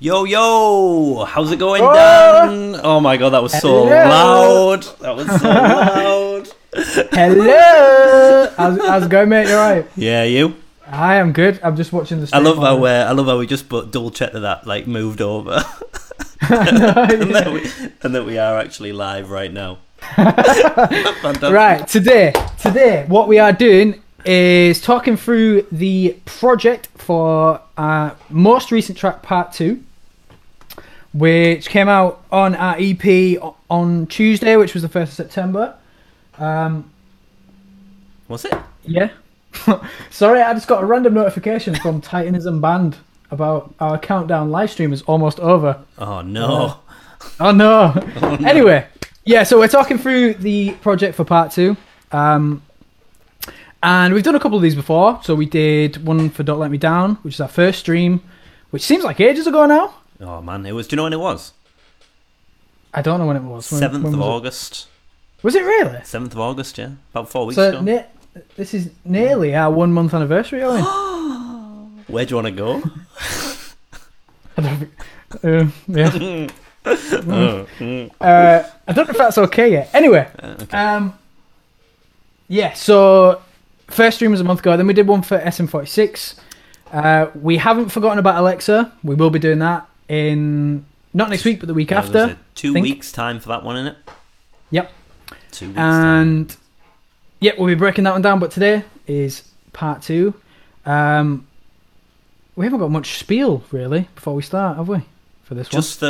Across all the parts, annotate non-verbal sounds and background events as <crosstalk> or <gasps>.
Yo yo, how's it going, Oh! Dan? Oh my god, that was so Hello. loud. That was so <laughs> loud. Hello. how's, how's it going, mate? You alright? Yeah, you. I am good. I'm just watching the. I love how uh, I love how we just put double checked that that like moved over, <laughs> <laughs> know, and, yeah. that we, and that we are actually live right now. Right, today, today, what we are doing is talking through the project for our most recent track, Part Two, which came out on our EP on Tuesday, which was the first of September. Um, Was it? yeah. <laughs> Sorry, I just got a random notification from <laughs> Titanism Band about our countdown live stream is almost over. Oh no. <laughs> Oh no. Anyway, yeah, so we're talking through the project for part two. Um, and we've done a couple of these before. So we did one for Don't Let Me Down, which is our first stream, which seems like ages ago now. Oh man, it was. Do you know when it was? I don't know when it was. Seventh of was it? August. Was it really? Seventh of August. Yeah, about four weeks So ago. ne- this is nearly our one month anniversary, Owen. <gasps> Where do you want to go? <laughs> <laughs> I don't uh, yeah. <laughs> Mm. Uh, I don't know if that's okay yet. Anyway, Uh, okay. Um, yeah, so first stream was a month ago. Then we did one for SM46. Uh, we haven't forgotten about Alexa. We will be doing that in not next week, but the week Yeah, I was gonna after. two weeks time for that one, isn't it? Yep. Two weeks time. And yeah, we'll be breaking that one down. But today is part two. Um, we haven't got much spiel really before we start, have we? For this one. Just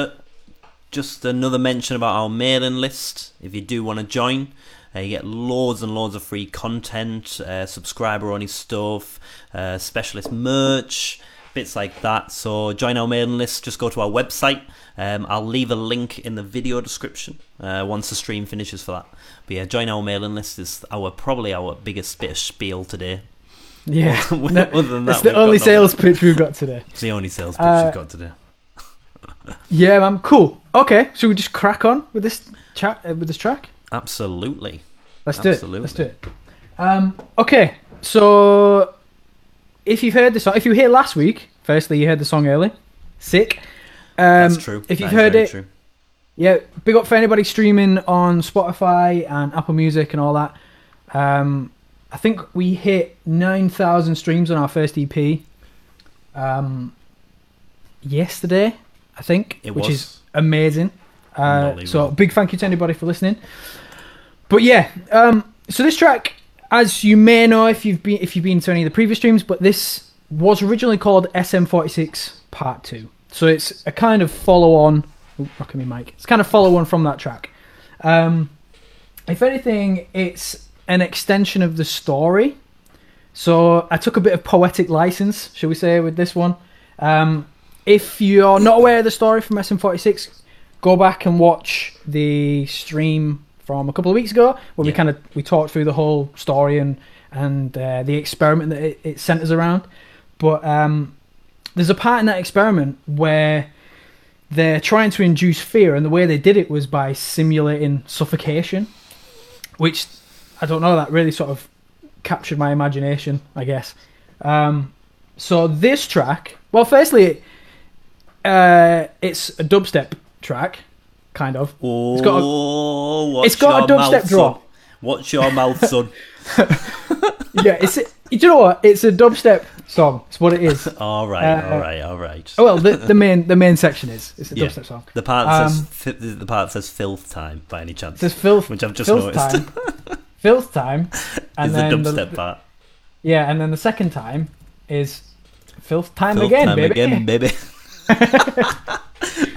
just another mention about our mailing list. If you do want to join, uh, you get loads and loads of free content, uh, subscriber only stuff, uh, specialist merch, bits like that. So join our mailing list. Just go to our website. Um, I'll leave a link in the video description uh, once the stream finishes for that. But yeah, join our mailing list is our probably our biggest bit of spiel today. yeah. <laughs> Other than that, it's the only nothing. sales pitch we've got today. It's the only sales pitch Uh, we've got today. <laughs> Yeah, man. Cool. Okay, should we just crack on with this chat uh, with this track? Absolutely. Let's do Absolutely. it. Let's do it. Um, okay, so if you've heard the song, if you were here last week, firstly you heard the song early, sick. Um, That's true. If you've is heard it, true. yeah, big up for anybody streaming on Spotify and Apple Music and all that. Um, I think we hit nine thousand streams on our first EP. Um, yesterday, I think, It which was. is amazing. Uh, so big thank you to anybody for listening. But yeah, um, so this track, as you may know if you've been if you've been to any of the previous streams, but this was originally called SM46 Part Two. So it's a kind of follow on. Rocking me mic. It's kind of follow on from that track. Um, if anything, it's an extension of the story. So I took a bit of poetic license, shall we say, with this one. Um, if you're not aware of the story from SM46, go back and watch the stream from a couple of weeks ago where we kind of we talked through the whole story and and uh, the experiment that it, it centers around. But um, there's a part in that experiment where they're trying to induce fear, and the way they did it was by simulating suffocation, which I don't know that really sort of captured my imagination, I guess. Um, so this track, well, firstly, uh, it's a dubstep track, kind of. Oh, got watch it's got a dubstep mouth, drop. Son. Watch your mouth, son. <laughs> yeah, it's you know what? It's a dubstep song. It's what it is. <laughs> all right, Uh, all right, all right. Oh well, the, the main the main section is it's a Yeah. dubstep song. The part that says Um, the part says filth time by any chance, says filth, which I've just filth noticed time, <laughs> filth time, and is the then dubstep the, part. yeah, and then the second time is filth time Filth again, time baby. again, baby.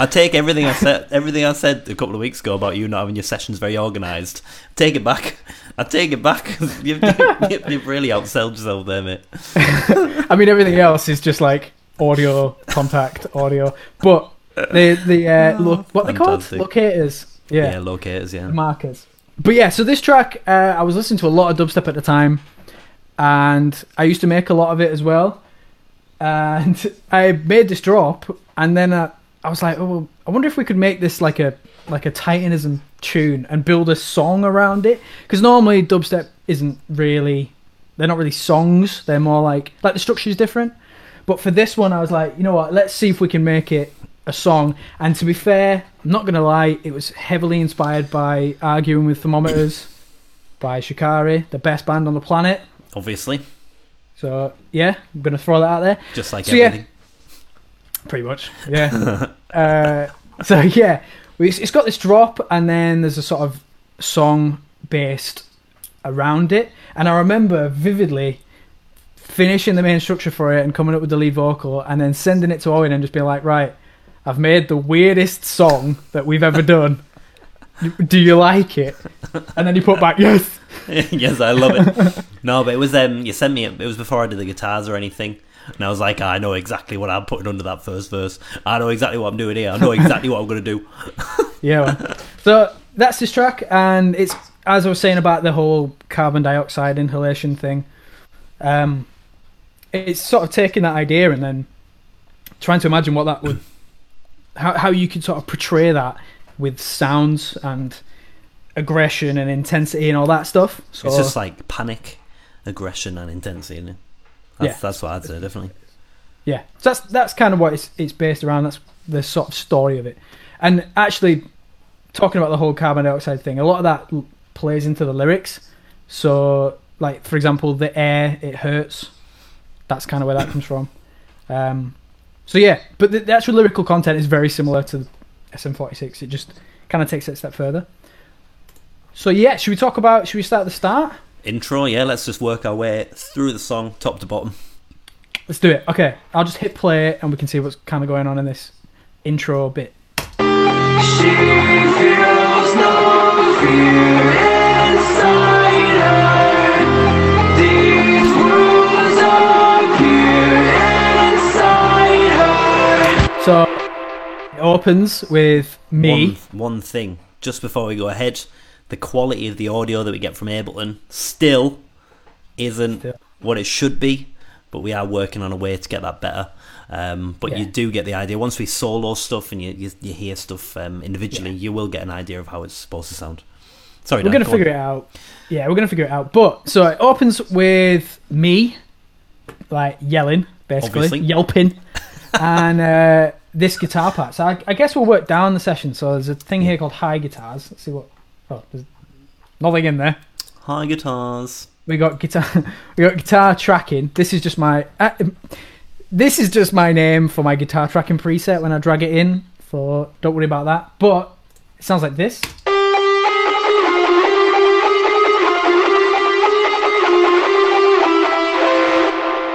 I take everything I said. Everything I said a couple of weeks ago about you not having your sessions very organised. Take it back. I take it back. <laughs> you've, you've, you've really outsold yourself there, mate. <laughs> I mean, everything else is just like audio contact audio, but the the uh, lo- what they called locators, Yeah, yeah, locators. Yeah. markers. But yeah, so this track, uh, I was listening to a lot of dubstep at the time, and I used to make a lot of it as well. And <laughs> I made this drop, and then uh, I was like, "Oh, well, I wonder if we could make this like a like a Titanism tune and build a song around it." Because normally dubstep isn't really, they're not really songs. They're more like like the structure is different. But for this one, I was like, you know what? Let's see if we can make it a song. And to be fair, I'm not gonna lie, it was heavily inspired by "Arguing with Thermometers" by Shikari, the best band on the planet. Obviously, So yeah, I'm gonna throw that out there. just like So, yeah. Everything. Pretty much, yeah. <laughs> uh, so yeah, it's, it's got this drop, and then there's a sort of song based around it. And I remember vividly finishing the main structure for it and coming up with the lead vocal, and then sending it to Owen and just being like, "Right, I've made the weirdest song that we've ever done. Do you like it?" And then he put back, "Yes." <laughs> <laughs> yes, I love it. No, but it was um, you sent me it. It was before I did the guitars or anything, and I was like, I know exactly what I'm putting under that first verse. I know exactly what I'm doing here. I know exactly what I'm going to do. <laughs> Yeah. So that's this track, and it's as I was saying about the whole carbon dioxide inhalation thing. Um, it's sort of taking that idea and then trying to imagine what that would, how how you could sort of portray that with sounds and aggression and intensity and all that stuff. So It's just like panic, aggression, and intensity. That's, Yeah. that's what I'd say, definitely. Yeah, so that's that's kind of what it's it's based around. That's the sort of story of it. And actually, talking about the whole carbon dioxide thing, a lot of that plays into the lyrics. So, like for example, the air it hurts. That's kind of where that comes from. Um, so yeah, but the, the actual lyrical content is very similar to SM46. It just kind of takes it a step further. So yeah, should we talk about? Should we start at the start? Intro, yeah. Let's just work our way through the song, top to bottom. Let's do it. Okay, I'll just hit play and we can see what's kind of going on in this intro bit. She feels no fear inside her. These worlds appear inside her. So it opens with me. One, one thing, just before we go ahead, the quality of the audio that we get from Ableton still isn't Still. what it should be, but we are working on a way to get that better. Um, but you do get the idea once we solo stuff and you you, you hear stuff um, individually, you will get an idea of how it's supposed to sound. Sorry, We're gonna go on. figure it out. Yeah, we're gonna figure it out. But so it opens with me, like yelling, basically Obviously. yelping, <laughs> and uh, this guitar part. So I, I guess we'll work down the session. So there's a thing here called high guitars. Let's see what. Oh, there's nothing in there. Hi guitars. We got guitar. <laughs> We got guitar tracking. This is just my. Uh, this is just my name for my guitar tracking preset when I drag it in. So don't worry about that. But it sounds like this.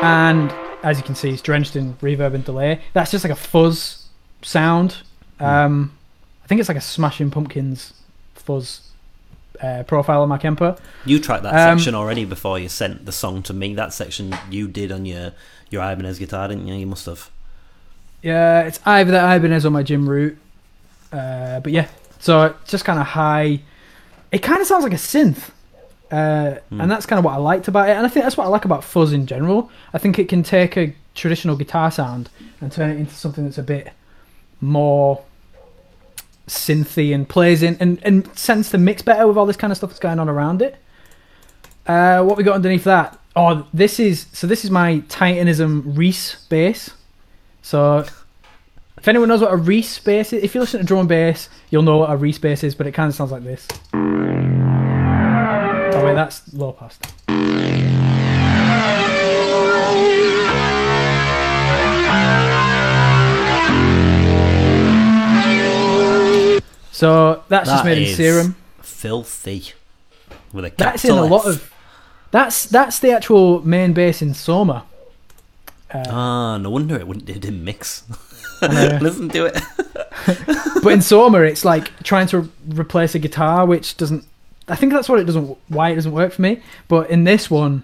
And as you can see, it's drenched in reverb and delay. That's just like a fuzz sound. Um, I think it's like a Smashing Pumpkins fuzz uh, profile of my Kemper. You tracked that Um, section already before you sent the song to me. That section you did on your your Ibanez guitar, didn't you? You must have. Yeah, it's either that Ibanez or my Jim Root. Uh, but yeah, so it's just kind of high. It kind of sounds like a synth. Uh, Hmm. And that's kind of what I liked about it. And I think that's what I like about fuzz in general. I think it can take a traditional guitar sound and turn it into something that's a bit more synthy and plays in and, and tends to mix better with all this kind of stuff that's going on around it. Uh, what we got underneath that? Oh, this is so. This is my Titanism Reese bass. So, if anyone knows what a Reese bass is, if you listen to drum bass, you'll know what a Reese bass is. But it kind of sounds like this. Oh wait, that's low pass. So that's just made in Serum. Filthy. With a That's in a lot of. That's that's the actual main bass in Soma. Uh, Ah, no wonder it wouldn't. It didn't mix. <laughs> Listen to it. <laughs> but in Soma, it's like trying to replace a guitar, which doesn't. I think that's what it doesn't. Why it doesn't work for me. But in this one,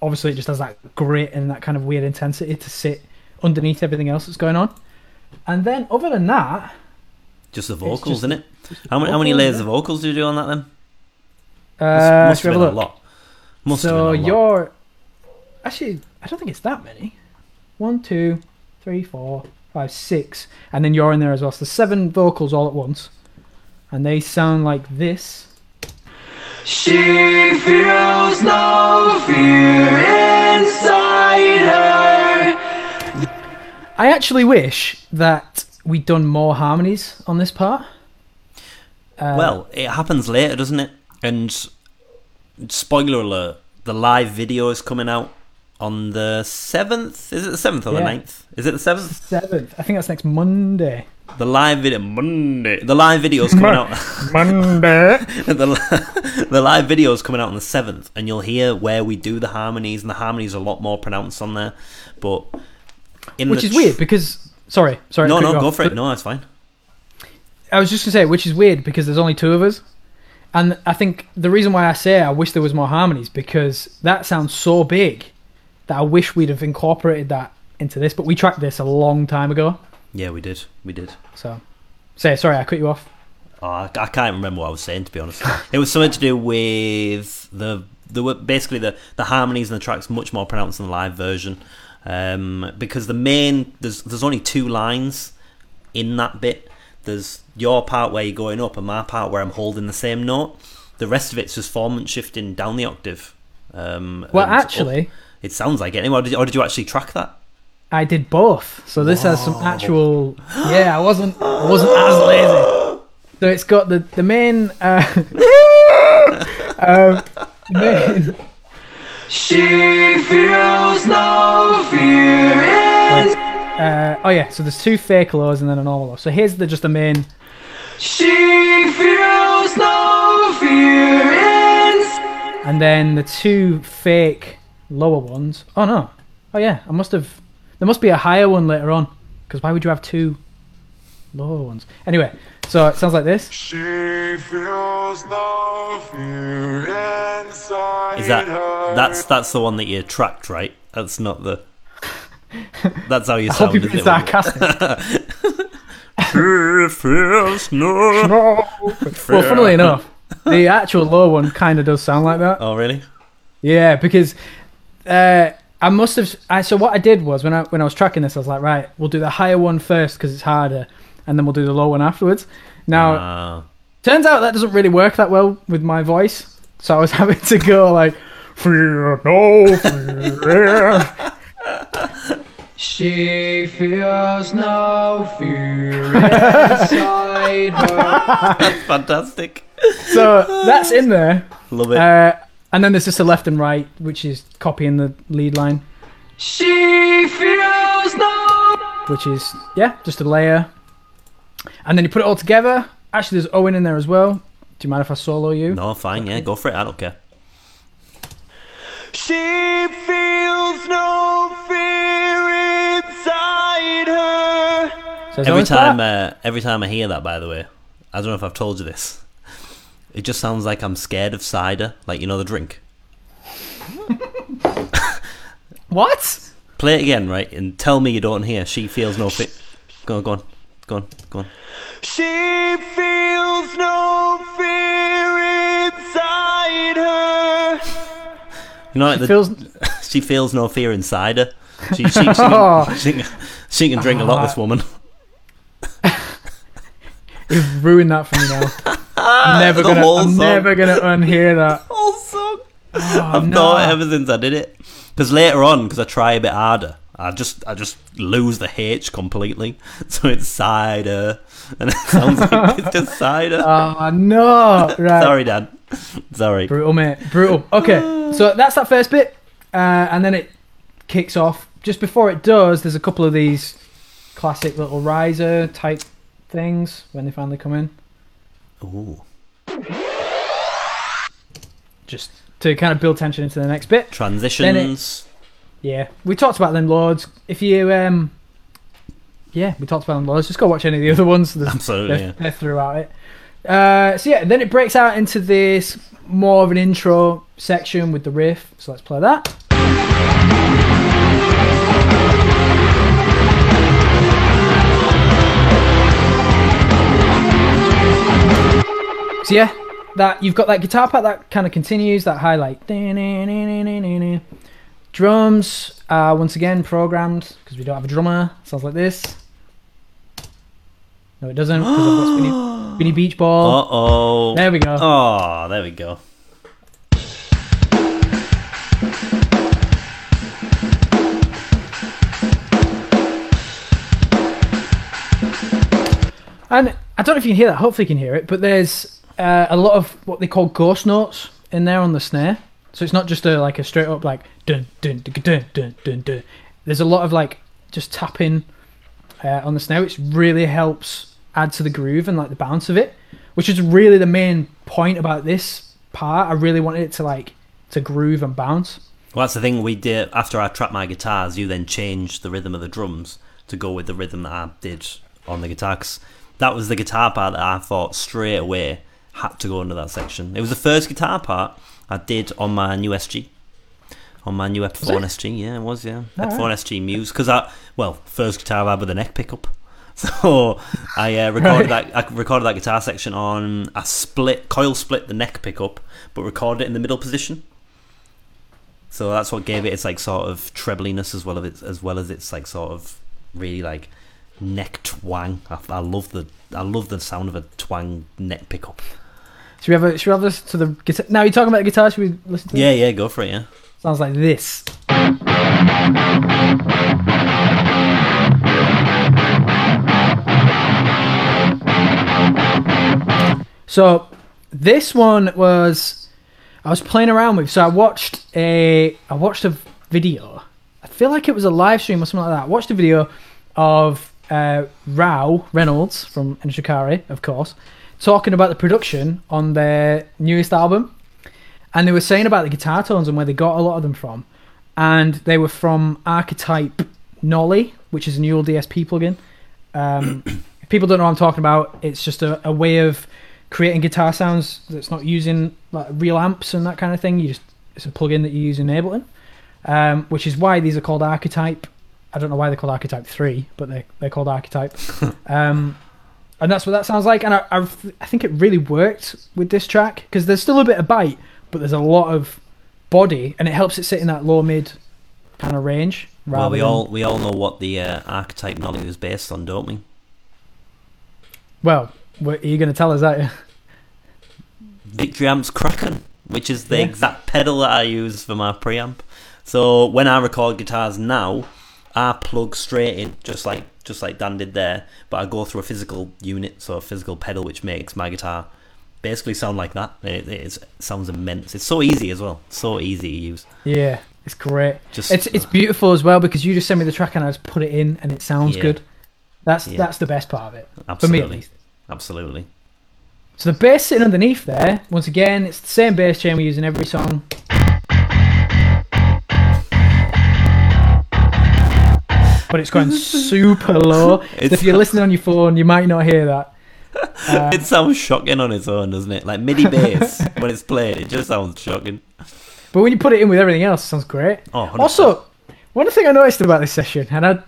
obviously, it just has that grit and that kind of weird intensity to sit underneath everything else that's going on. And then, other than that, Just the vocals, just- isn't it? How many, how many layers of vocals do you do on that then? uh, must should have been a a lot. Must so have been a lot. you're actually, I don't think it's that many. One, two, three, four, five, six, and then you're in there as well. So seven vocals all at once, and they sound like this. She feels no fear inside her. I actually wish that we'd done more harmonies on this part. Uh, well, it happens later, doesn't it? And spoiler alert: the live video is coming out on the seventh. Is it the seventh or the Yeah. 9th? Is it the seventh? seventh. I think that's next Monday. The live video Monday. The live video is coming out. <laughs> Monday. the, the live video is coming out on the seventh, and you'll hear where we do the harmonies, and the harmonies are a lot more pronounced on there. But in Which the is tr- weird because sorry, sorry. No, no, go off, for it. No, that's fine. I was just gonna say, which is weird because there's only two of us, and I think the reason why I say I wish there was more harmonies because that sounds so big that I wish we'd have incorporated that into this. But we tracked this a long time ago, Yeah, we did. We did. so say sorry, I cut you off. Oh, I, I can't remember what I was saying to be honest. it was something to do with the the were- basically the the harmonies in the tracks much more pronounced in the live version um, because the main there's there's only two lines in that bit. There's your part where you're going up and my part where I'm holding the same note. The rest of it's just formant shifting down the octave. Um, Well, and up. actually, it sounds like it. Anyway, or did, or did you actually track that? I did both, so this has some actual. Yeah, I wasn't I wasn't as lazy. So it's got the the main. Uh, <laughs> um, the main She feels no fear in Uh, oh yeah, so there's two fake lows and then a normal low. So here's the just the main. She feels no fear in And then the two fake lower ones. Oh no. Oh yeah, I must have. There must be a higher one later on. Because why would you have two lower ones? Anyway, so it sounds like this. She feels no fear inside Is that her. that's that's the one that you tracked, right? That's not the. That's how you I hope sound. you're is being it? sarcastic. <laughs> She feels no. well, funnily enough, the actual low one kind of does sound like that. Oh really? Yeah, because uh, I must have. I, so what I did was when I when I was tracking this, I was like, right, we'll do the higher one first because it's harder, and then we'll do the low one afterwards. Now, Ah. turns out that doesn't really work that well with my voice, so I was <laughs> having to go like, fear no fear. <laughs> She feels no fear <laughs> inside her. That's fantastic. so that's in there, Love it. uh, and then there's just a left and right, which is copying the lead line, She feels no which is yeah, just a layer, and then you put it all together. Actually, there's Owen in there as well. Do you mind if I solo you? no, fine. Yeah, go for it. I don't care. She So Every time, uh, every time I hear that, by the way, I don't know if I've told you this. It just sounds like I'm scared of cider, like you know the drink. <laughs> what? Play it again, right, and tell me you don't hear. She feels no fit. Go on, go on, go on, go on. She feels no fear inside her. You know, like the, Feels <laughs> she feels no fear inside her. She, she, she, can, <laughs> she, can, she can drink a lot. This woman. You've ruined that for me now. I'm <laughs> never The gonna. whole I'm song. never gonna unhear <laughs> that. whole song. Oh, I've no. thought ever since I did it. Because later on, because I try a bit harder, I just I just lose the H completely. <laughs> So it's cider, and it sounds like it's just cider. Oh no! Right. Sorry, Dad. Sorry. Brutal, mate. Brutal. Okay, so that's that first bit, uh, and then it kicks off. Just before it does, there's a couple of these classic little riser type things when they finally come in, Ooh. just to kind of build tension into the next bit. Transitions. Yeah, we talked about them loads. If you, um, yeah, we talked about them loads. Just go watch any of the other ones. There's- Absolutely. they're, Yeah. they're throughout it. Uh, so yeah, then it breaks out into this more of an intro section with the riff. So let's play that. So yeah, that you've got that guitar part that kind of continues that highlight. Drums are once again programmed because we don't have a drummer. Sounds like this. No, it doesn't because I've got spinny, <gasps> spinny beach ball. Uh oh. There we go. Oh, there we go. And I don't know if you can hear that. Hopefully, you can hear it. But there's uh, a lot of what they call ghost notes in there on the snare. So it's not just a like a straight up like dun dun dun dun dun dun. dun. There's a lot of like just tapping uh, on the snare, which really helps add to the groove and like the bounce of it. Which is really the main point about this part. I really wanted it to like to groove and bounce. Well, that's the thing we did after I tracked my guitars. You then changed the rhythm of the drums to go with the rhythm that I did on the guitar. 'cause that was the guitar part that I thought straight away had to go into that section. It was the first guitar part I did on my new SG, on my new Epiphone SG. Yeah, it was. Yeah, Alright. Epiphone SG Muse. Because I well, first guitar I had with a neck pickup. <laughs> So I uh, recorded that. I recorded that guitar section on a split coil split the neck pickup, but recorded it in the middle position. So that's what gave it its like sort of trebliness as well as its as well as its like sort of really like neck twang. I, I love the I love the sound of a twang neck pickup. Should we have a, should we have this to the guitar? Now you're talking about the guitar. Should we listen to it? Yeah, yeah, go for it. Yeah. Sounds like this. So this one was I was playing around with. So I watched a I watched a video. I feel like it was a live stream or something like that. I watched a video of uh, Rou Reynolds from Enter Shikari, of course, talking about the production on their newest album and they were saying about the guitar tones and where they got a lot of them from, and they were from Archetype Nolly, which is a new DSP plugin. Um, <coughs> if people don't know what I'm talking about, it's just a, a way of creating guitar sounds that's not using like real amps and that kind of thing. You just it's a plugin that you use in Ableton, um, which is why these are called Archetype. I don't know why they're called Archetype Three, but they they're called Archetype. <laughs> um, and that's what that sounds like. And I, I, I think it really worked with this track because there's still a bit of bite, but there's a lot of body, and it helps it sit in that low mid kind of range. Well, we than- all we all know what the uh, archetype Nolly was based on, don't we? well, what, are you going to tell us that? Victory Amp's Kraken, which is the Yeah. exact pedal that I use for my preamp. So when I record guitars now, I plug straight in, just like just like Dan did there, but I go through a physical unit, so a physical pedal, which makes my guitar basically sound like that. It, it, it sounds immense. It's so easy as well. So easy to use. Yeah, it's great. Just It's it's uh, beautiful as well because you just send me the track and I just put it in and it sounds Yeah. good. That's Yeah. that's the best part of it for me at least. absolutely. So the bass sitting underneath there, once again, it's the same bass chain we use in every song. But it's going super low. <laughs> So if you're listening on your phone, you might not hear that. <laughs> It sounds shocking on its own, doesn't it? Like MIDI bass <laughs> when it's played, it just sounds shocking. but when you put it in with everything else, it sounds great. Oh, 100%. Also, one thing I noticed about this session, and I,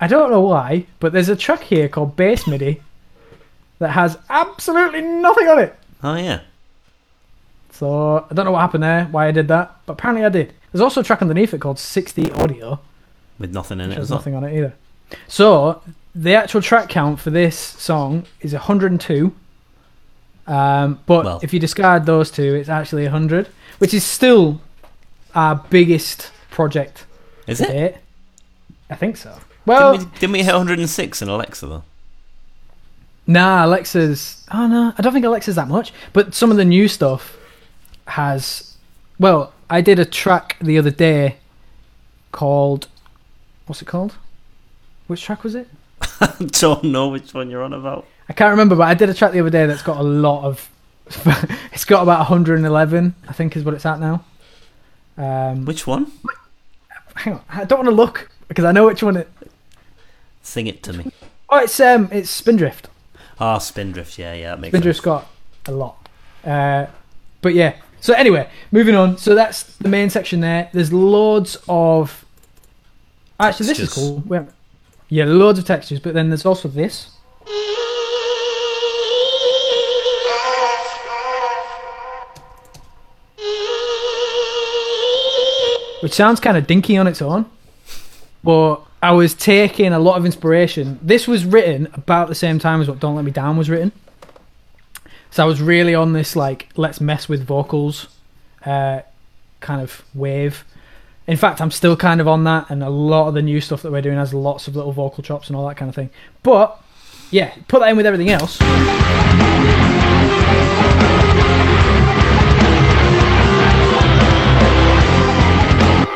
I don't know why, but there's a track here called Bass MIDI that has absolutely nothing on it. oh yeah, So I don't know what happened there, why I did that, but apparently I did. There's also a track underneath it called 60 Audio, with nothing in it well. nothing on it either. So the actual track count for this song is 102. Um, but Well- if you discard those two, it's actually 100, which is still our biggest project Is it? date. I think so. Well, didn't, we, didn't we hit 106 in Alexa though? Nah, Alexa's. Oh no, I don't think Alexa's that much. But some of the new stuff has. Well, I did a track the other day called. What's it called? Which track was it? I <laughs> don't know which one you're on about. I can't remember, but I did a track the other day that's got a lot of. <laughs> it's got about 111, I think, is what it's at now. Um, Which one? hang on, I don't want to look because I know which one it. Sing it to me. Oh, it's um, it's Spindrift. Ah, Spindrift. Yeah, yeah, that makes Spindrift's sense. got a lot. Uh, but yeah. So anyway, moving on. So that's the main section there. There's loads of. Actually, this is cool. We haven't- Yeah, loads of textures. But then there's also this. Which sounds kind of dinky on its own. But I was taking a lot of inspiration. This was written about the same time as what Don't Let Me Down was written. So I was really on this like let's mess with vocals uh, kind of wave. In fact, I'm still kind of on that, and a lot of the new stuff that we're doing has lots of little vocal chops and all that kind of thing. But yeah, put that in with everything else.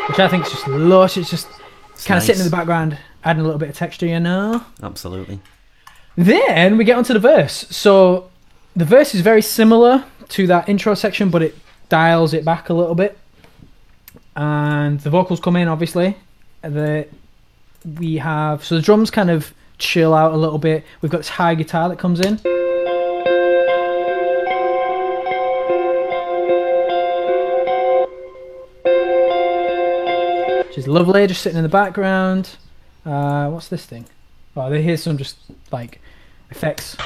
Which I think is just lush. It's just kind of sitting in the background, adding a little bit of texture, you know. Absolutely. Then we get onto the verse. So the verse is very similar to that intro section, but it dials it back a little bit. And the vocals come in, obviously. The we have so the drums kind of chill out a little bit. We've got this high guitar that comes in. Which is lovely, just sitting in the background. Uh, what's this thing? Oh, here's some just like effects.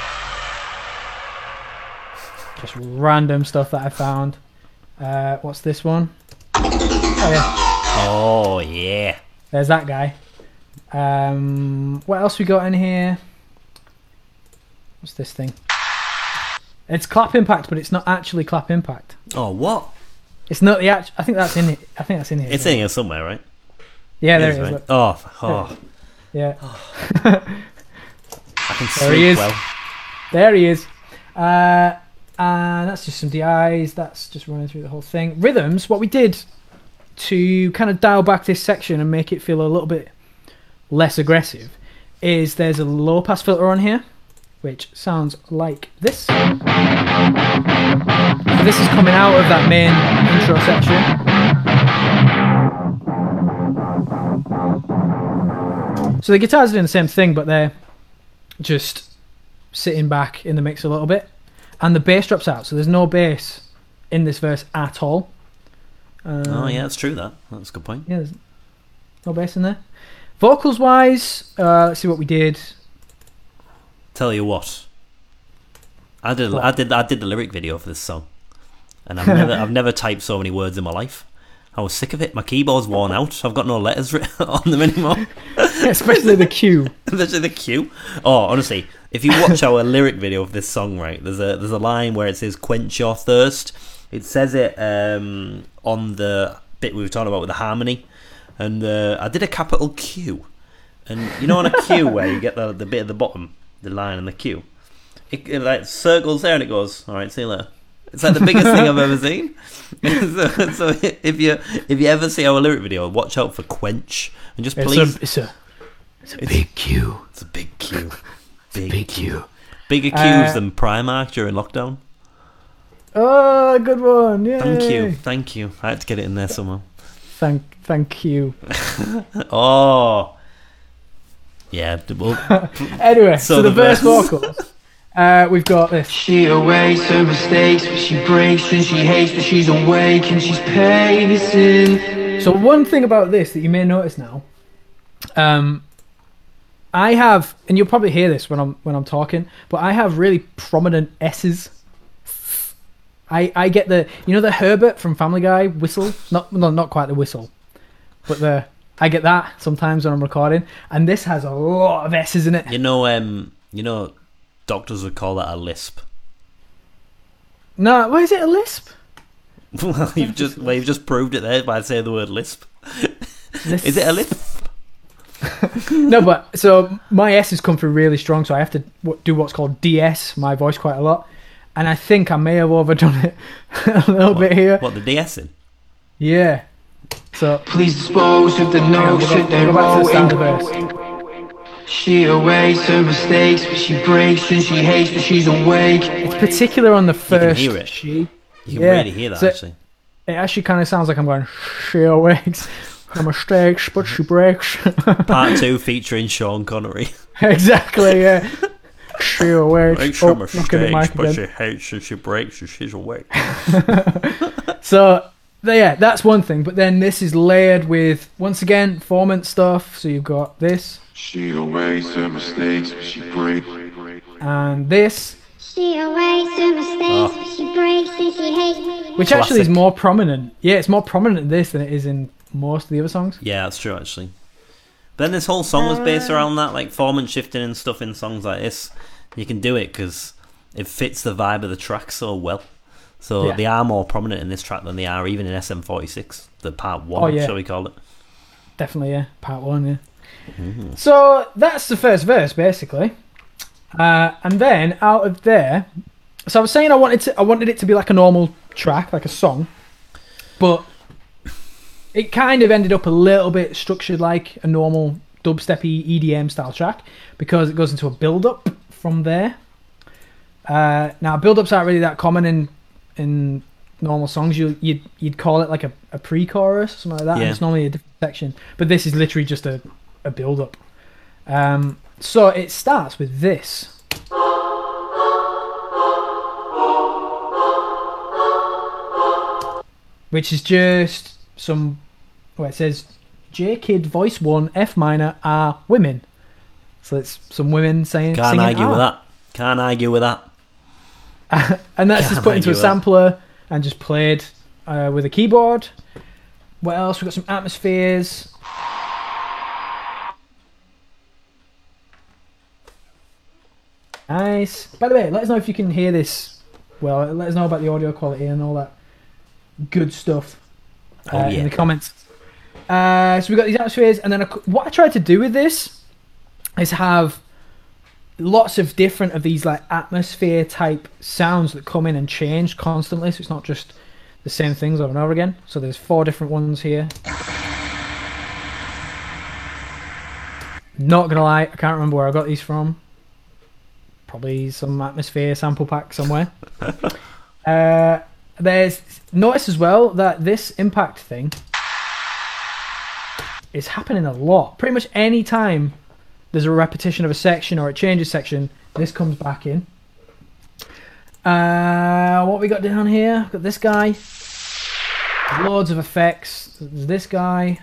Just random stuff that I found. Uh, what's this one? Oh yeah, Oh yeah. there's that guy. Um, what else we got in here? What's this thing? It's clap impact, but it's not actually clap impact. Oh what? It's not the actual. I think that's in it. I think that's in here. It's in here somewhere, right? Yeah, there It it is. right? Oh, oh, Yeah, <laughs> I can There he is. well. there he is. Uh, and that's just some DIs. That's just running through the whole thing. Rhythms. What we did to kind of dial back this section and make it feel a little bit less aggressive is there's a low pass filter on here, which sounds like this. This is coming out of that main intro section. So the guitars are doing the same thing, but they're just sitting back in the mix a little bit. And the bass drops out, so there's no bass in this verse at all. Um, Oh yeah, that's true. That that's a good point. yeah, no bass in there. Vocals wise, uh, let's see what we did. Tell you what, I did. What? I did. I did the lyric video for this song, and I've never. I've never typed so many words in my life. I was sick of it. My keyboard's worn <laughs> out. I've got no letters written <laughs> on them anymore. <laughs> Especially the cue. Especially the Q. Oh, honestly, if you watch our lyric video of this song, right, there's a there's a line where it says "quench your thirst." It says it um, on the bit we were talking about with the harmony, and uh, I did a capital Q, and you know on a Q <laughs> where you get the the bit at the bottom, the line and the Q, it, it like circles there and it goes, "All right, see you later." It's like the biggest thing I've ever seen. <laughs> so, so if you if you ever see our lyric video, watch out for quench and just It's please. a, it's a, it's a big Q. It's a big Q. Big, Big cue. Bigger queues Uh, than Primark during lockdown. Oh, good one. Yeah. Thank you. Thank you. I had to get it in there somewhere. Thank, thank you. <laughs> Oh. Yeah. d- Well, <laughs> Anyway, So so, the, the verse verse. vocals. Uh, we've got this. She awaits her mistakes, but she breaks and she hates, but she's awake and she's pacing. So one thing about this that you may notice now, um, I have, and you'll probably hear this when I'm when I'm talking, but I have really prominent S's. I I get the you know the Herbert from Family Guy whistle, not no not quite the whistle, but the I get that sometimes when I'm recording, and this has a lot of S's in it. you know, um, you know, doctors would call that a lisp. No, why is it? A lisp? <laughs> well, you've just well, you've just proved it there by saying the word lisp. Lisp. Is it a lisp? <laughs> no, but so my S's come through really strong, so I have to w- do what's called DS my voice quite a lot, and I think I may have overdone it <laughs> a little bit here. What the DS in? Yeah. So Please dispose of the we'll notes that they're we'll go back to the start of the rolling. She awaits her mistakes, but she breaks and she hates, but she's awake. it's particular on the first. hear it. She. You can Yeah, really hear that so- actually. It actually kind of sounds like I'm going. She awakes. Her mistakes, but she breaks. <laughs> Part two featuring Sean Connery. exactly. Yeah. <laughs> She awakes. Makes Oh, her look mistakes, but again. she hates and she breaks and she's awake. <laughs> So yeah, that's one thing. But then this is layered with once again formant stuff. So you've got this She awaits her mistakes, but she breaks. and this, She awaits her mistakes, but she breaks and she hates. which actually is more prominent. Yeah, it's more prominent in this than it is in most of the other songs. Yeah, that's true actually. Then this whole song was based around that, like formant shifting and stuff in songs like this. You can do it because it fits the vibe of the track so well. So Yeah. they are more prominent in this track than they are even in SM46, the part one, Oh, yeah. shall we call it? Definitely, yeah. Part one, yeah. So that's the first verse, basically. Uh, and then out of there, so I was saying I wanted to, I wanted it to be like a normal track, like a song, but it kind of ended up a little bit structured like a normal dubsteppy EDM style track because it goes into a build up from there. Uh, now build ups aren't really that common in in normal songs. You you'd you'd call it like a, a pre chorus or something like that. And it's normally a different section, but this is literally just a a build up. Um, so it starts with this. Which is just some where it says J Kid voice one F minor are women. So it's some women saying Can't singing argue with that. Can't argue with that. <laughs> and that's just Can't put into a with that. sampler and just played uh, with a keyboard. What else? We've got some atmospheres. Nice. By the way, let us know if you can hear this. Well, let us know about the audio quality and all that good stuff uh, Oh, in the comments. Uh, so we've got these atmospheres, and then I, what I tried to do with this is have lots of different of these like atmosphere type sounds that come in and change constantly so it's not just the same things over and over again. So there's four different ones here. Not gonna lie i can't remember where i got these from. Probably some atmosphere sample pack somewhere. <laughs> Uh, there's notice as well that this impact thing is happening a lot pretty much any time there's a repetition of a section or it changes section, this comes back in. Uh, what we got down here? We've got this guy. Loads of effects. There's this guy.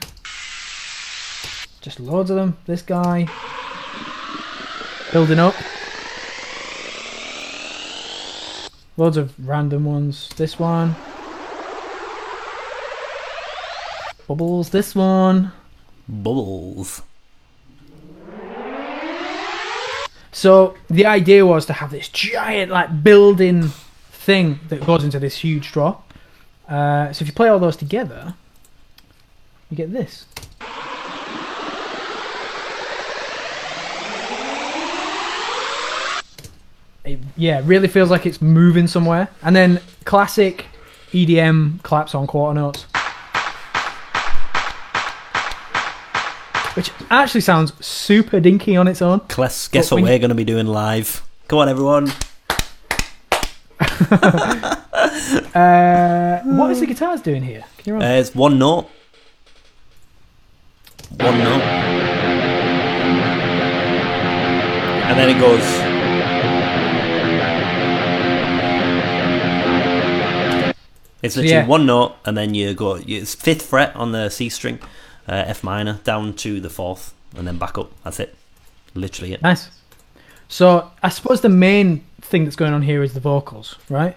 Just loads of them. This guy. Building up. Loads of random ones. This one. Bubbles. This one. Bubbles. So the idea was to have this giant like building thing that goes into this huge draw. Uh, so if you play all those together, you get this. It, yeah, it really feels like it's moving somewhere. And then classic EDM claps on quarter notes. Which actually sounds super dinky on its own. Guess, guess what we're going to be doing live? Come on, everyone. <laughs> Uh, what is the guitars doing here? Can you Uh, it's one note. One note. And then it goes. It's literally yeah. one note, and then you go. It's fifth fret on the C string, uh, F minor, down to the fourth, and then back up. That's it. Literally it. Nice. So I suppose the main thing that's going on here is the vocals, right?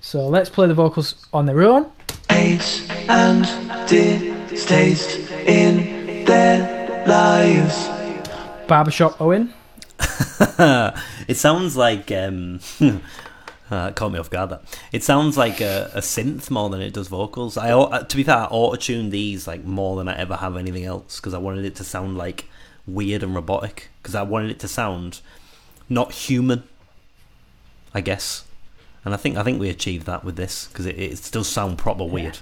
So let's play the vocals on their own. Hates and distaste in their lives. Barbershop Owen. <laughs> it sounds like um <laughs> <laughs> uh, caught me off guard that. It sounds like a, a synth more than it does vocals. I to be fair i auto-tuned these like more than i ever have anything else because i wanted it to sound like weird and robotic. Because i wanted it to sound not human i guess. And i think i think we achieved that with this because it, it does sound proper weird.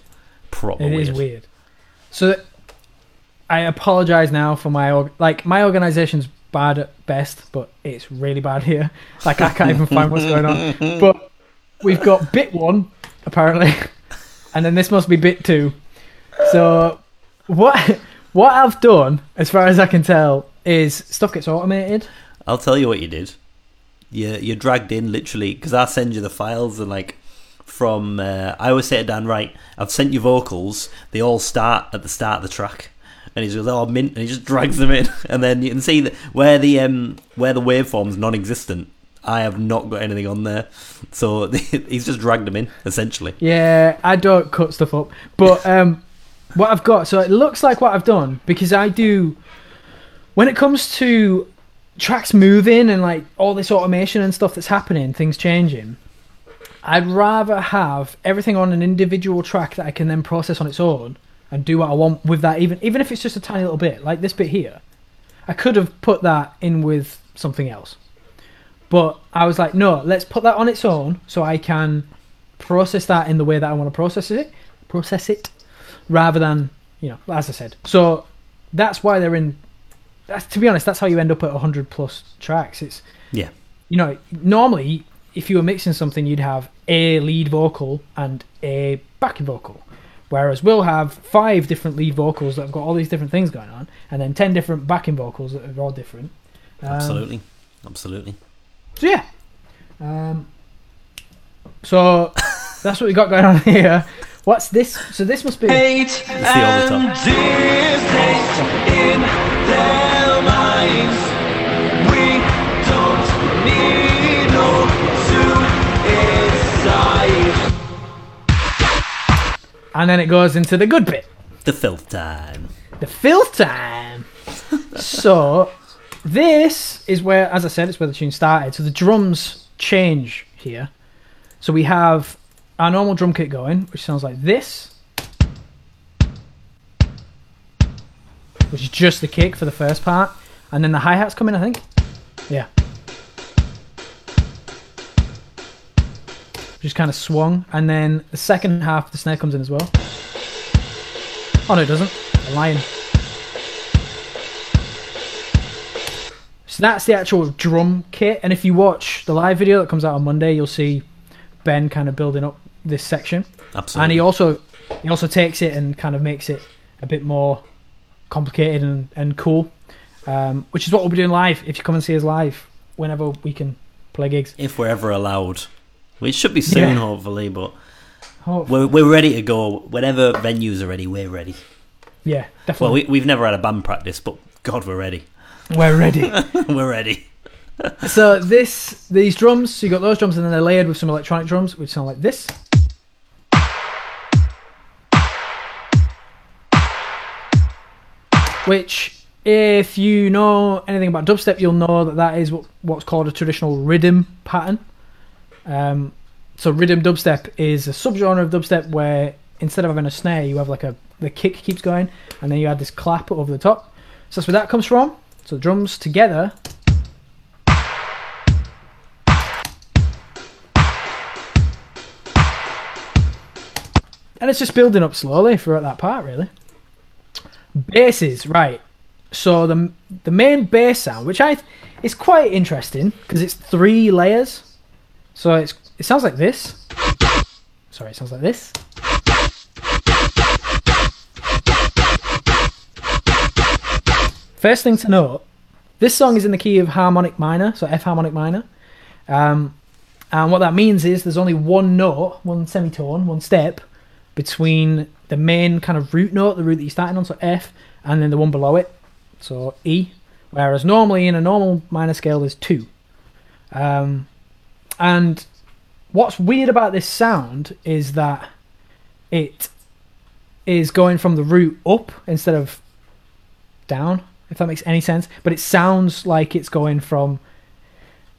Proper It weird. is weird. So I apologize now for my org- like my organization's bad at best, but it's really bad here. Like I can't even find what's going on. <laughs> But we've got bit one apparently, and then this must be bit two. So what what I've done, as far as I can tell, is stuff gets automated. I'll tell you what you did. You you dragged in literally because I send you the files and like from uh, I always say to Dan right. I've sent you vocals. They all start at the start of the track, and he goes oh mint, and he just drags them in, <laughs> and then you can see that where the um where the waveform's non-existent. I have not got anything on there, so <laughs> he's just dragged them in essentially. Yeah, I don't cut stuff up. But <laughs> um, what I've got, so it looks like what I've done because I do. When it comes to tracks moving and like all this automation and stuff that's happening, things changing, I'd rather have everything on an individual track that I can then process on its own and do what I want with that, even even if it's just a tiny little bit, like this bit here. I could have put that in with something else. But I was like, no, let's put that on its own so I can process that in the way that I want to process it, process it, rather than you know, as I said. So that's why they're in. That's, to be honest, that's how you end up at 100 plus tracks. It's Yeah. you know, normally if you were mixing something, you'd have a lead vocal and a backing vocal. Whereas we'll have five different lead vocals that have got all these different things going on, and then ten different backing vocals that are all different. Um, Absolutely. Absolutely. So yeah. Um, so that's what we got going on here. What's this? So this must be. Hate It's the over And then it goes into the good bit. The filth time. the filth time. <laughs> so this is where, as I said, it's where the tune started. So the drums change here. So we have our normal drum kit going, which sounds like this, which is just the kick for the first part, and then the hi hats come in. I think, yeah. Just kind of swung, and then the second half, the snare comes in as well. Oh no, it doesn't. A lion. So that's the actual drum kit, and if you watch the live video that comes out on Monday, you'll see Ben kind of building up this section, Absolutely. and he also he also takes it and kind of makes it a bit more complicated and, and cool, um, which is what we'll be doing live. If you come and see us live, whenever we can play gigs. if we're ever allowed. Which should be soon, Yeah. hopefully, but Oh, we're, we're ready to go. Whenever venues are ready, we're ready. yeah, Well, definitely. we, we've never had a band practice, but God, we're ready. <laughs> we're ready. <laughs> we're ready. <laughs> so this these drums, so you got those drums, and then they're layered with some electronic drums, which sound like this. Which, if you know anything about dubstep, you'll know that that is what, what's called a traditional rhythm pattern. Um, so riddim dubstep is a subgenre of dubstep where instead of having a snare, you have like a the kick keeps going, and then you add this clap over the top. So that's where that comes from. So drums together and it's just building up slowly throughout that part, really. Basses, right? So the the main bass sound, which I is quite interesting because it's three layers. So it sounds like this. Sorry, it sounds like this. First thing to note, this song is in the key of harmonic minor, so F harmonic minor. Um, and what that means is there's only one note, one semitone, one step between the main kind of root note, the root that you're starting on, so F, and then the one below it, so E. Whereas normally in a normal minor scale there's two. Um, and what's weird about this sound is that it is going from the root up instead of down, if that makes any sense. But it sounds like it's going from.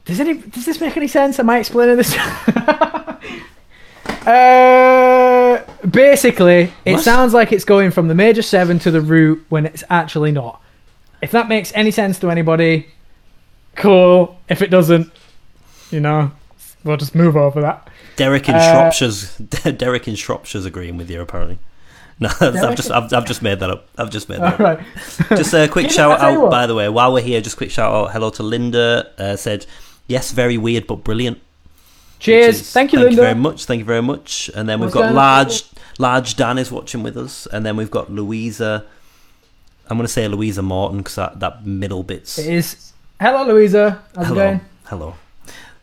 Does any does this make any sense? Am I explaining this? <laughs> uh, basically, it What? sounds like it's going from the major seven to the root when it's actually not. If that makes any sense to anybody, cool. If it doesn't, you know, we'll just move over that. Derek in Uh, Shropshire's <laughs> Derek in Shropshire's agreeing with you apparently. <laughs> No, I've just I've, I've just made that up. I've just made All that. up. right. <laughs> Just a quick shout I tell you out, by the way, while we're here. Just quick shout out. Hello to Linda. Uh, said yes, very weird but brilliant. Cheers. is- Thank you, thank Linda. you very much. Thank you very much. And then we've What's got large large Dan is watching with us, and then we've got Louisa. I'm going to say Louisa Morton because that, that middle bit's It is. Hello, Louisa. How's it hello going? hello.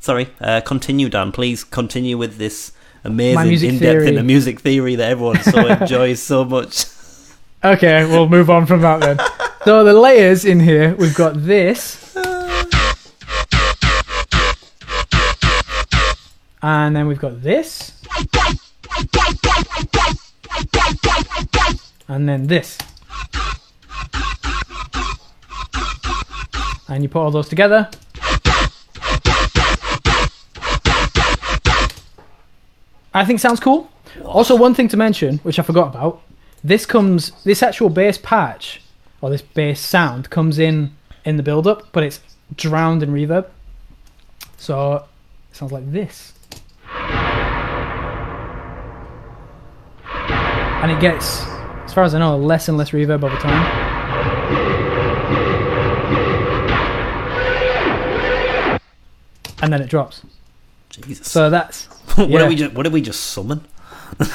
Sorry, uh, continue, Dan. Please continue with this amazing in depth in the music theory that everyone so <laughs> enjoys so much. Okay, we'll move on from that then. So the layers in here, we've got this. And then we've got this. And then this. And you put all those together. I think sounds cool. Also, one thing to mention, which I forgot about, this comes, this actual bass patch or this bass sound comes in in the build-up, but it's drowned in reverb. So it sounds like this. And it gets, as far as I know, less and less reverb over time. And then it drops. Jesus. So that's <laughs> what yeah. did we just what did we just summon? <laughs>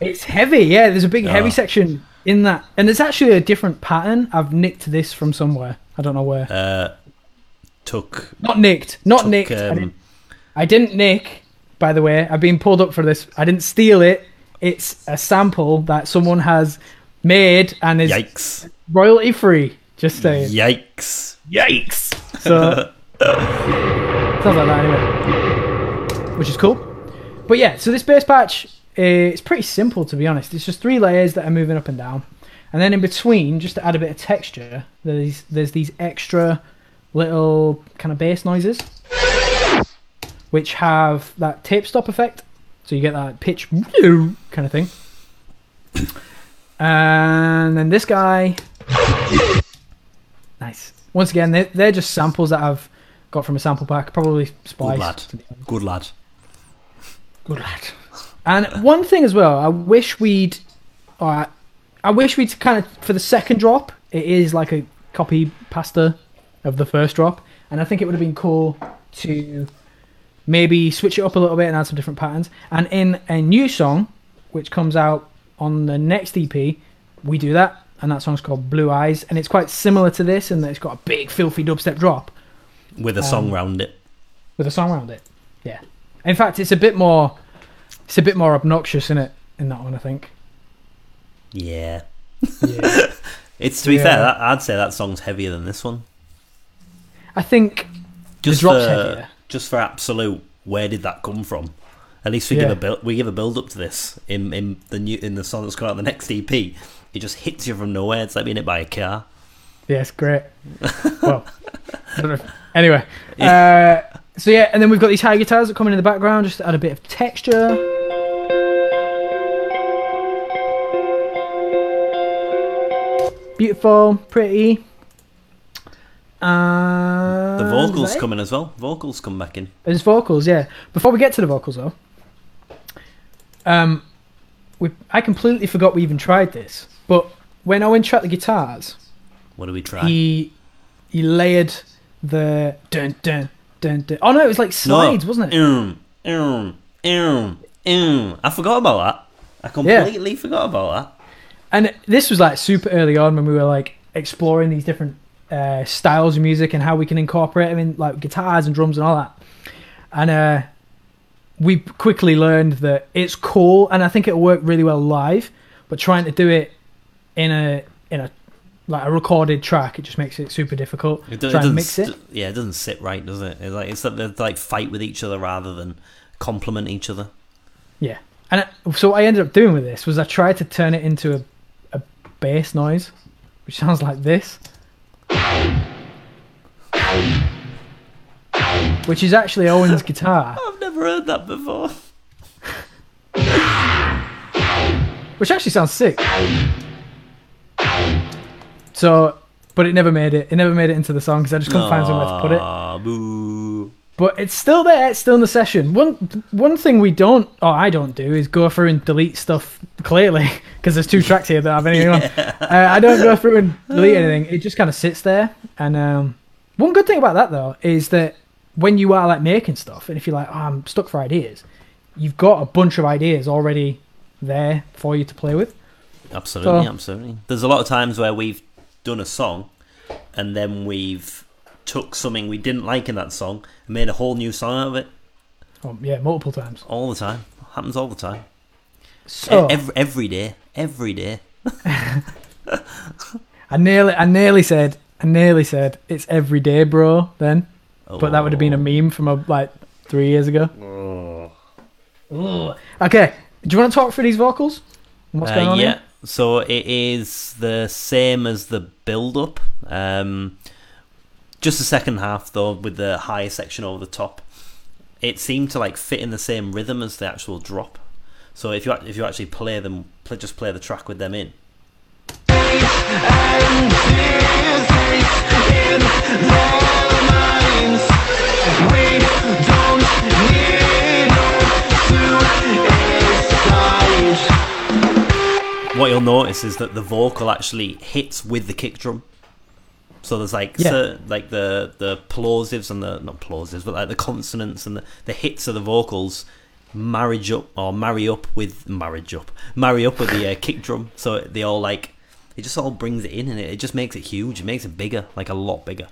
It's heavy, yeah. There's a big heavy Oh. section in that, and there's actually a different pattern. I've nicked this from somewhere. I don't know where. Uh, took Not nicked. Not took, nicked. I, um, didn't, I didn't nick. By the way, I've been pulled up for this. I didn't steal it. It's a sample that someone has made and is yikes, royalty free. Just saying. yikes. Yikes. So <laughs> sounds like that anyway, which is cool. But yeah, so this bass patch eh, is pretty simple to be honest. It's just three layers that are moving up and down, and then in between, just to add a bit of texture, there's there's these extra little kind of bass noises, which have that tape stop effect. So you get that pitch <laughs> kind of thing. And then this guy Nice. Once again, they're, they're just samples that I've got from a sample pack, probably Good lad. Good lad. Good lad. And one thing as well, I wish we'd, or I, wish we'd kind of for the second drop, it is like a copy pasta of the first drop, and I think it would have been cool to maybe switch it up a little bit and add some different patterns. And in a new song, which comes out on the next EP, we do that, and that song's called Blue Eyes, and it's quite similar to this in that it's got a big filthy dubstep drop With a Um, song round it. with a song around it. Yeah. In fact, it's a bit more, it's a bit more obnoxious in it in that one, I think. Yeah. Yeah. <laughs> It's to be Yeah. fair, that, I'd say that song's heavier than this one. I think Just drop's for, heavier. just for absolute, where did that come from? At least we Yeah. give a build, we give a build up to this in in the new in the song that's coming out the next EP. It just hits you from nowhere. It's like being hit by a car. Yeah, it's great. <laughs> well, I don't know. if- anyway, uh, so yeah, and then we've got these high guitars that come in in the background just to add a bit of texture. Beautiful, pretty. Uh, The vocals come in as well. Vocals come back in. There's vocals, yeah. Before we get to the vocals, though, um, we I completely forgot we even tried this. But when Owen tracked the guitars, What do we try? he he layered the dun dun dun dun. Oh no, it was like slides, wasn't it? Um, um, um, um. I forgot about that. I completely forgot about that. And this was like super early on when we were like exploring these different uh, styles of music and how we can incorporate them in like guitars and drums and all that. And uh, we quickly learned that it's cool, and I think it'll work really well live. But trying to do it in a in a like a recorded track, it just makes it super difficult. It, do, it Try and doesn't. mix it. yeah, it doesn't sit right, does it? It's like it's like they like fight with each other rather than complement each other. Yeah. And I, so what I ended up doing with this was I tried to turn it into a, a bass noise, which <laughs> sounds like this. Which is actually Owen's guitar, <laughs> I've never heard that before. <laughs> which actually sounds sick. So, but it never made it. It never made it into the song because I just couldn't find somewhere to put it. Boo. But it's still there. It's still in the session. One one thing we don't, or I don't do, is go through and delete stuff clearly <laughs> because there's two tracks here that have anything on. Uh, I don't go through and <laughs> delete anything. It just kind of sits there. And um, one good thing about that though is that when you are like making stuff, and if you're like, oh, I'm stuck for ideas, you've got a bunch of ideas already there for you to play with. Absolutely, So- absolutely. There's a lot of times where we've done a song and then we've took something we didn't like in that song and made a whole new song out of it. Oh, yeah, multiple times. All the time. Happens all the time. So every, every day. Every day. <laughs> I nearly, I nearly said, I nearly said it's every day, bro. Then. but that would have been a meme from a, like three years ago. Ugh. Okay, do you want to talk through these vocals? What's Uh, going on? yeah. here? So it is the same as the build up. Um, just the second half though, with the higher section over the top. It seemed to like fit in the same rhythm as the actual drop. So if you if you actually play them, play, just play the track with them in. You'll notice is that the vocal actually hits with the kick drum. So there's like Yeah. cer- like the the plosives and the not plosives, but like the consonants and the, the hits of the vocals marriage up or marry up with marriage up marry up with the uh, kick drum. So they all like it just all brings it in and it, it just makes it huge. It makes it bigger, like a lot bigger.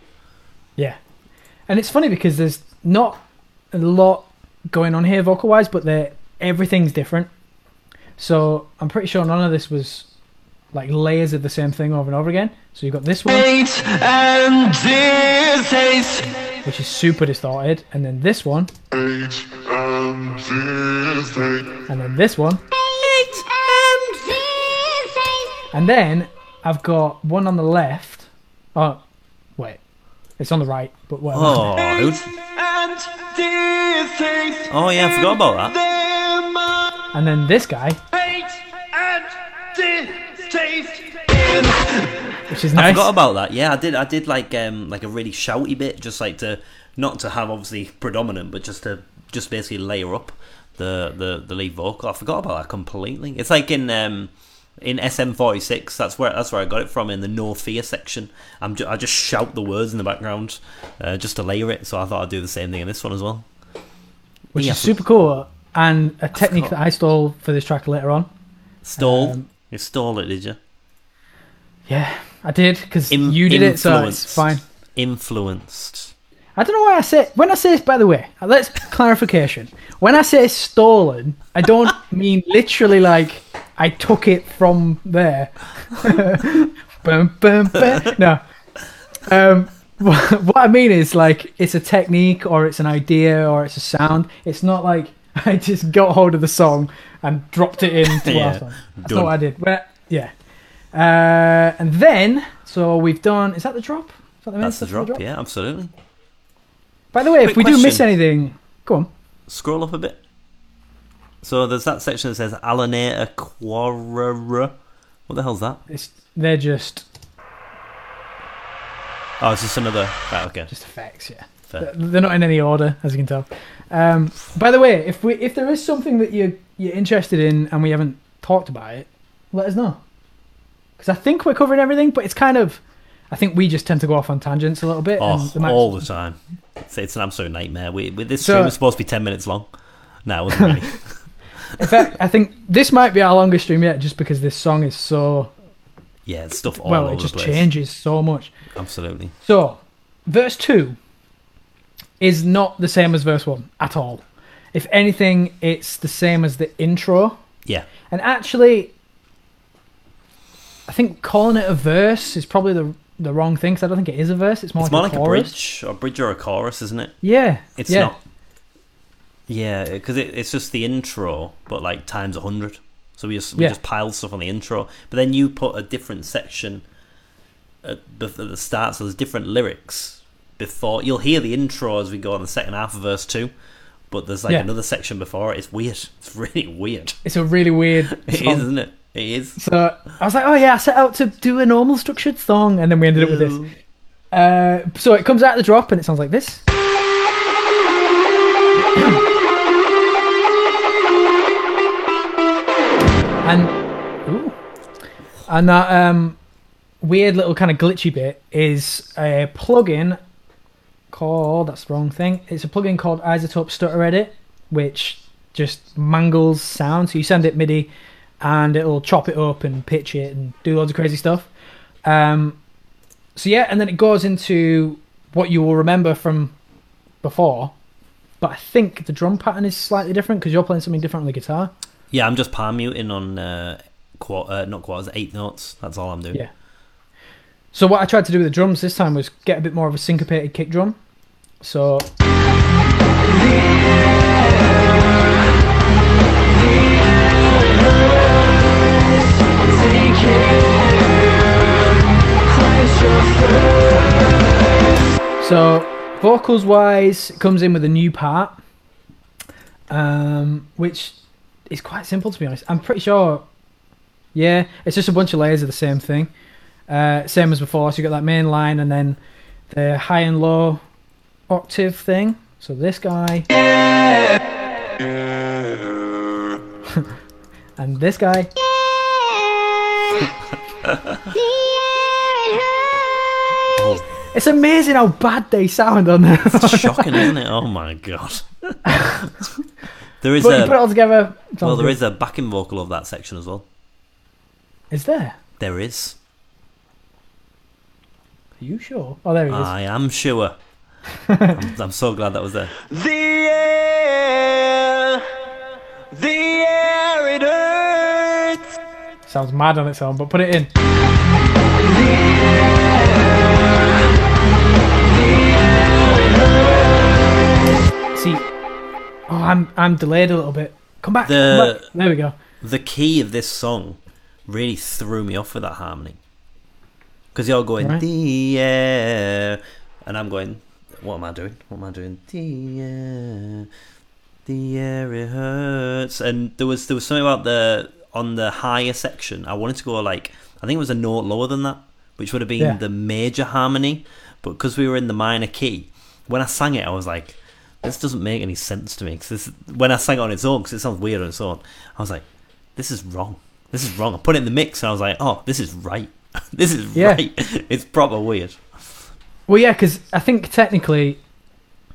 Yeah. And it's funny because there's not a lot going on here vocal wise, but they're, everything's different. So I'm pretty sure none of this was like layers of the same thing over and over again. So you've got this one, Hate and distaste. which is super distorted, and then this one, Age and distaste. and then this one, This and then I've got one on the left. Oh, wait. It's on the right, but whatever. Oh, who- And distaste. oh yeah, I forgot about that. Them are And then this guy, hate and distaste. which is nice. I forgot about that. Yeah, I did. I did like um like a really shouty bit, just like to not to have obviously predominant, but just to just basically layer up the the the lead vocal. I forgot about that completely. It's like in um in SM46. That's where that's where I got it from in the No Fear section. I'm ju- I just shout the words in the background uh, just to layer it. So I thought I'd do the same thing in this one as well. which Yeah. is super cool. And a technique that I stole for this track later on. Stole. Um, you stole it, did you? Yeah, I did because Im- you did it, so it's fine. Influenced. I don't know why I say when I say it's by the way. Let's clarification. When I say stolen, I don't <laughs> mean literally like I took it from there. <laughs> bum, bum, bum. No. Um, <laughs> what I mean is like it's a technique or it's an idea or it's a sound. It's not like <laughs> I just got hold of the song and dropped it into <laughs> Yeah. That's done. what I did. Well, yeah. Uh, and then so we've done. Is that the drop? Is that the That's the stuff for drop. Yeah, absolutely. By the way, if Quick we do miss anything, go on. scroll up a bit. So there's that section that says Alanator Quarra. What the hell's that? It's they're just Oh, it's just another. Right, okay. just effects, yeah. Fair. They're not in any order, as you can tell. Um, by the way, if we if there is something that you you're interested in and we haven't talked about it, let us know. Because I think we're covering everything, but it's kind of, I think we just tend to go off on tangents a little bit. Oh, might- all the time. It's, it's an absolute nightmare. We, with this So- stream, it's supposed to be 10 minutes long. No, it wasn't really. <laughs> <laughs> In fact, I think this might be our longest stream yet, just because this song is so yeah, it's stuff all well, over it just changes so much. Absolutely. So, verse 2 is not the same as verse 1 at all. If anything, it's the same as the intro. Yeah. And actually, I think calling it a verse is probably the the wrong thing because I don't think it is a verse. It's more It's like more a like a bridge, or a bridge or a chorus, isn't it? Yeah, It's yeah. not. Yeah, because it, it's just the intro, but like times a hundred. So we just we Yeah. just pile stuff on the intro, but then you put a different section at the, at the start, so there's different lyrics before. You'll hear the intro as we go on the second half of verse two, but there's like Yeah. another section before it. It's weird. <laughs> It's really weird. It's a really weird. <laughs> It is, song. isn't it? It is. So I was like, oh yeah, I set out to do a normal structured song, and then we ended up with this. Uh, so it comes out of the drop, and it sounds like this. <coughs> and ooh, and that um, weird little kind of glitchy bit is a plugin called that's the wrong thing. It's a plugin called iZotope Stutter Edit, which just mangles sound. So you send it MIDI, and it'll chop it up and pitch it and do loads of crazy stuff. Um, so yeah, and then it goes into what you will remember from before. But I think the drum pattern is slightly different because you're playing something different on the guitar. Yeah, I'm just palm muting on uh, quar- uh, not quarters, eight notes. That's all I'm doing. Yeah. So what I tried to do with the drums this time was get a bit more of a syncopated kick drum. So So vocals wise, it comes in with a new part, um, which is quite simple to be honest. I'm pretty sure. Yeah, it's just a bunch of layers of the same thing, uh, same as before. So you got that main line and then the high and low octave thing. So this guy <laughs> and this guy. It's amazing how bad they sound on there. it's <laughs> shocking, isn't it? Oh my god. <laughs> there is but you put it a all together. well, there good. is a backing vocal of that section as well. Is there? There is. Are you sure? Oh, there he is. I am sure. I'm, I'm so glad that was there. The air, the air it hurts. Sounds mad on its own, but put it in. See, oh, I'm I'm delayed a little bit. Come back. come back. There we go. The key of this song really threw me off with that harmony. Because you're all going, Right. the air. And I'm going, what am I doing? What am I doing? The air. The air it hurts. And there was there was something about the on the higher section. I wanted to go like I think it was a note lower than that, which would have been Yeah. the major harmony. But because we were in the minor key, when I sang it, I was like, this doesn't make any sense to me. Because when I sang it on its own, because it sounds weird on its own, I was like, this is wrong. This is wrong. I put it in the mix and I was like, oh, this is right. <laughs> this is Yeah. right. It's proper weird. Well, yeah, because I think technically,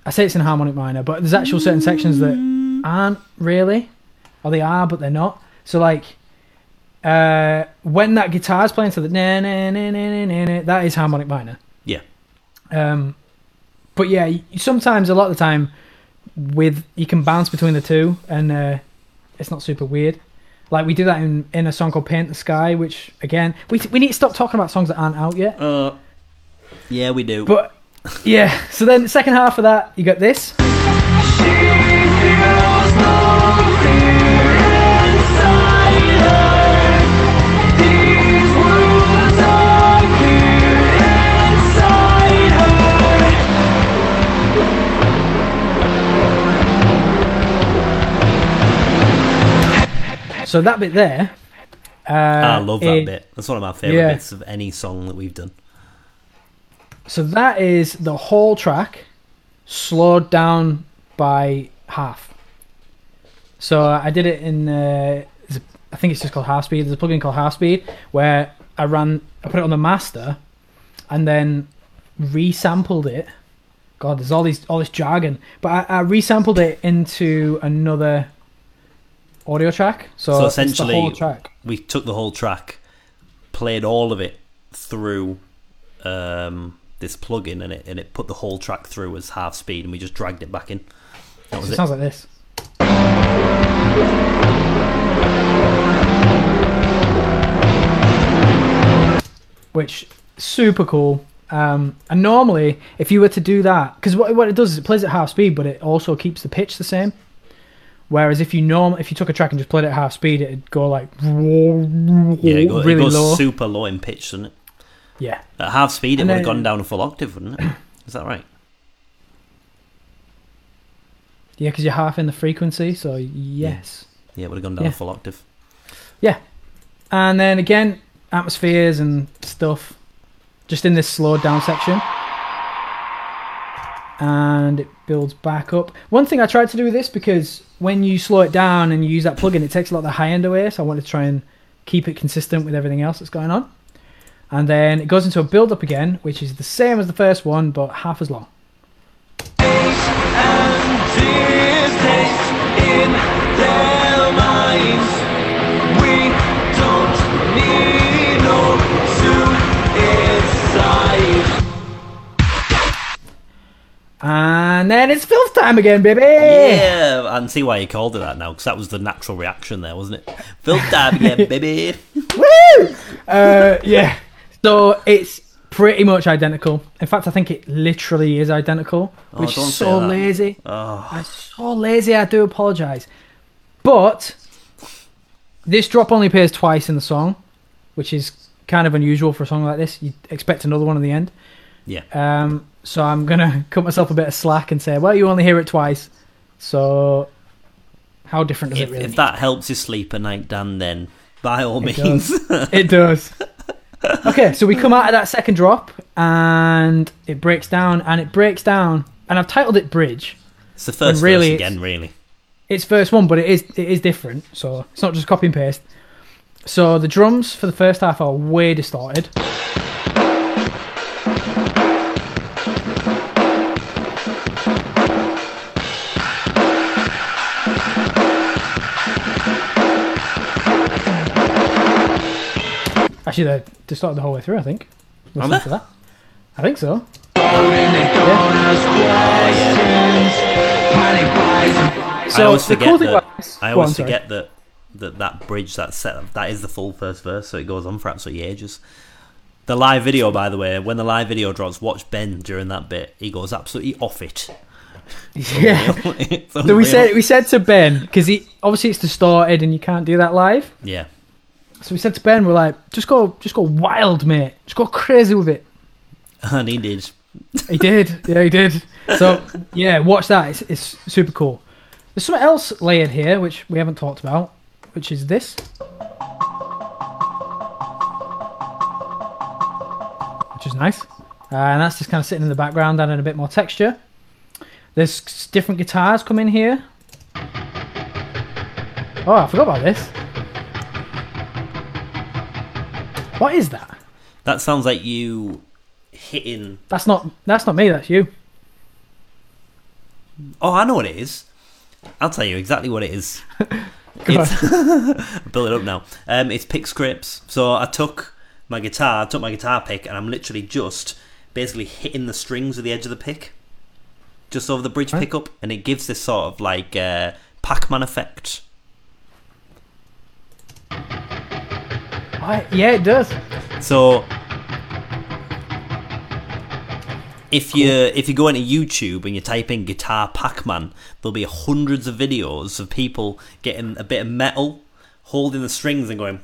I say it's in harmonic minor, but there's actual certain sections that aren't really, or they are, but they're not. So like, uh, when that guitar's playing, so the na na na na na na, na that is harmonic minor. Yeah. Um, but yeah, sometimes a lot of the time, with you can bounce between the two, and uh, it's not super weird. Like we do that in, in a song called "Paint the Sky," which again we we need to stop talking about songs that aren't out yet. Uh, yeah, we do. But yeah, so then the second half of that, you got this. So that bit there. Uh, I love that it- bit. That's one of my favourite yeah. bits of any song that we've done. So that is the whole track slowed down by half. So I did it in, uh, I think it's just called Half Speed. There's a plugin called Half Speed where I ran, I put it on the master, and then resampled it. God, there's all these all this jargon, but I, I resampled it into another audio track. So, So essentially- whole track. We took the whole track, played all of it through um, this plugin, and it and it put the whole track through as half speed, and we just dragged it back in. That So was it it. sounds like this. Which super cool. Um, and normally, if you were to do that, because what, what it does is it plays at half speed, but it also keeps the pitch the same. Whereas if you norm, if you took a track and just played it at half speed, it'd go like <laughs> Yeah, it goes, really it goes low. super low in pitch, doesn't it? yeah, At half speed, it would have gone down a full octave, wouldn't it? <clears throat> Is that right? yeah, because you're half in the frequency. So yes. Yeah, it would have gone down Yeah. a full octave. Yeah. And then again, atmospheres and stuff, just in this slowed down section. And it builds back up. One thing I tried to do with this because when you slow it down and you use that plugin, it takes a lot of the high end away. So I wanted to try and keep it consistent with everything else that's going on. And then it goes into a build up again, which is the same as the first one, but half as long. And then it's filth time again, baby. Yeah, I can see why you called it that now, because that was the natural reaction there, wasn't it? Phil Dab again, <laughs> baby. Woo! Uh, yeah. So it's pretty much identical. In fact, I think it literally is identical, Oh, which is so lazy. Oh, I'm so lazy. I do apologize, but this drop only appears twice in the song, which is kind of unusual for a song like this. You expect another one at the end. yeah. Um, so I'm gonna <laughs> cut myself a bit of slack and say, well, you only hear it twice. So how different does If, it really? if that helps you sleep at night, Dan, then by all It means. <laughs> it does. okay, so we come out of that second drop and it breaks down and it breaks down and I've titled it bridge. it's the first really verse it's- again, really. It's first one, but it is it is different, so it's not just copy and paste. So the drums for the first half are way distorted. Actually, they're distorted the whole way through. I think. Listen they? to that. I think so. So I always the forget cool thing that. about this, I Go on, always sorry. forget that that that bridge that set that is the full first verse, so it goes on for absolutely ages. The live video, by the way, when the live video drops, watch Ben during that bit. He goes absolutely off it. <laughs> Yeah. <laughs> It's So we said we said to Ben because he obviously it's distorted and you can't do that live. yeah. So we said to Ben, we're like, just go, just go wild, mate. Just go crazy with it. <laughs> And he did. He did, yeah, he did. So yeah, watch that. It's, it's super cool. There's something else layered here which we haven't talked about, which is this. Which is nice. Uh, and that's just kind of sitting in the background, adding a bit more texture. There's different guitars come in here. Oh, I forgot about this. What is that? That sounds like you hitting. That's not that's not me, that's you. Oh, I know what it is. I'll tell you exactly what it is. <laughs> It's <laughs> build it up now. Um, it's pick scripts. So I took my guitar, I took my guitar pick, and I'm literally just basically hitting the strings with the edge of the pick, just over the bridge Right. pickup, and it gives this sort of like uh, Pac-Man effect. Right, yeah, it does. So if you if you go into YouTube and you type in guitar Pac-Man, there'll be hundreds of videos of people getting a bit of metal, holding the strings and going.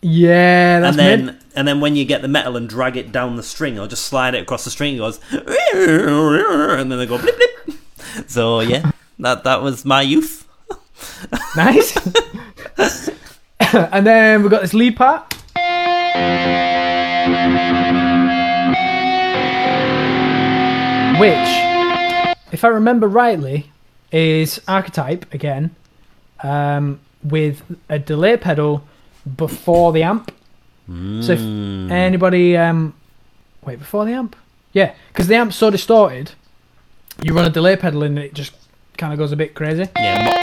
Yeah, that's and then mid. and then when you get the metal and drag it down the string or just slide it across the string, it goes and then they go blip blip. So yeah, that that was my youth. Nice. and then we've got this lead part. Which, if I remember rightly, is archetype again, um, with a delay pedal before the amp. So if anybody, um, wait, before the amp? Yeah, because the amp's so distorted, you run a delay pedal in and it just kind of goes a bit crazy. Yeah,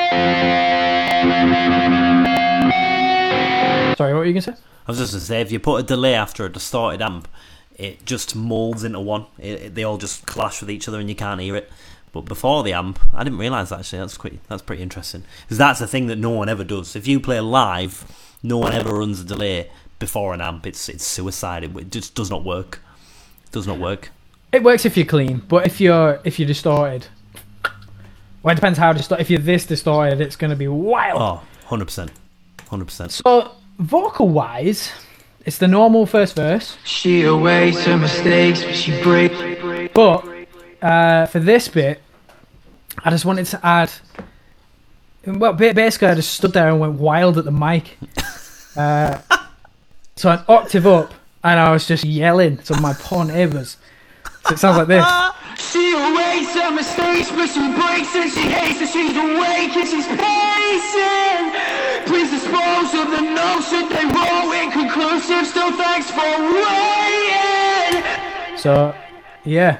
Sorry, what were you going to say? I was just gonna say if you put a delay after a distorted amp, it just molds into one. It, it- they all just clash with each other and you can't hear it. But before the amp, I didn't realise actually. That's quite that's pretty interesting because that's a thing that no one ever does. If you play live, no one ever runs a delay before an amp. It's it's suicide. It, it just does not work. It does not work. It works if you're clean, but if you're if you're distorted, well, it depends how distorted. If you're this distorted, it's going to be wild. Oh, 100 percent, hundred percent. So vocal wise, it's the normal first verse, She awaits her mistakes, but she breaks. but uh, for this bit, I just wanted to add. Well, basically, I just stood there and went wild at the mic. Uh, <laughs> so an octave up, and I was just yelling to my poor neighbours. So it sounds like this. She awaits her mistakes, but she breaks and she hates and she's awake and she's pacing. Please dispose of the notion they roll inconclusive. Still, thanks for waiting. So, yeah.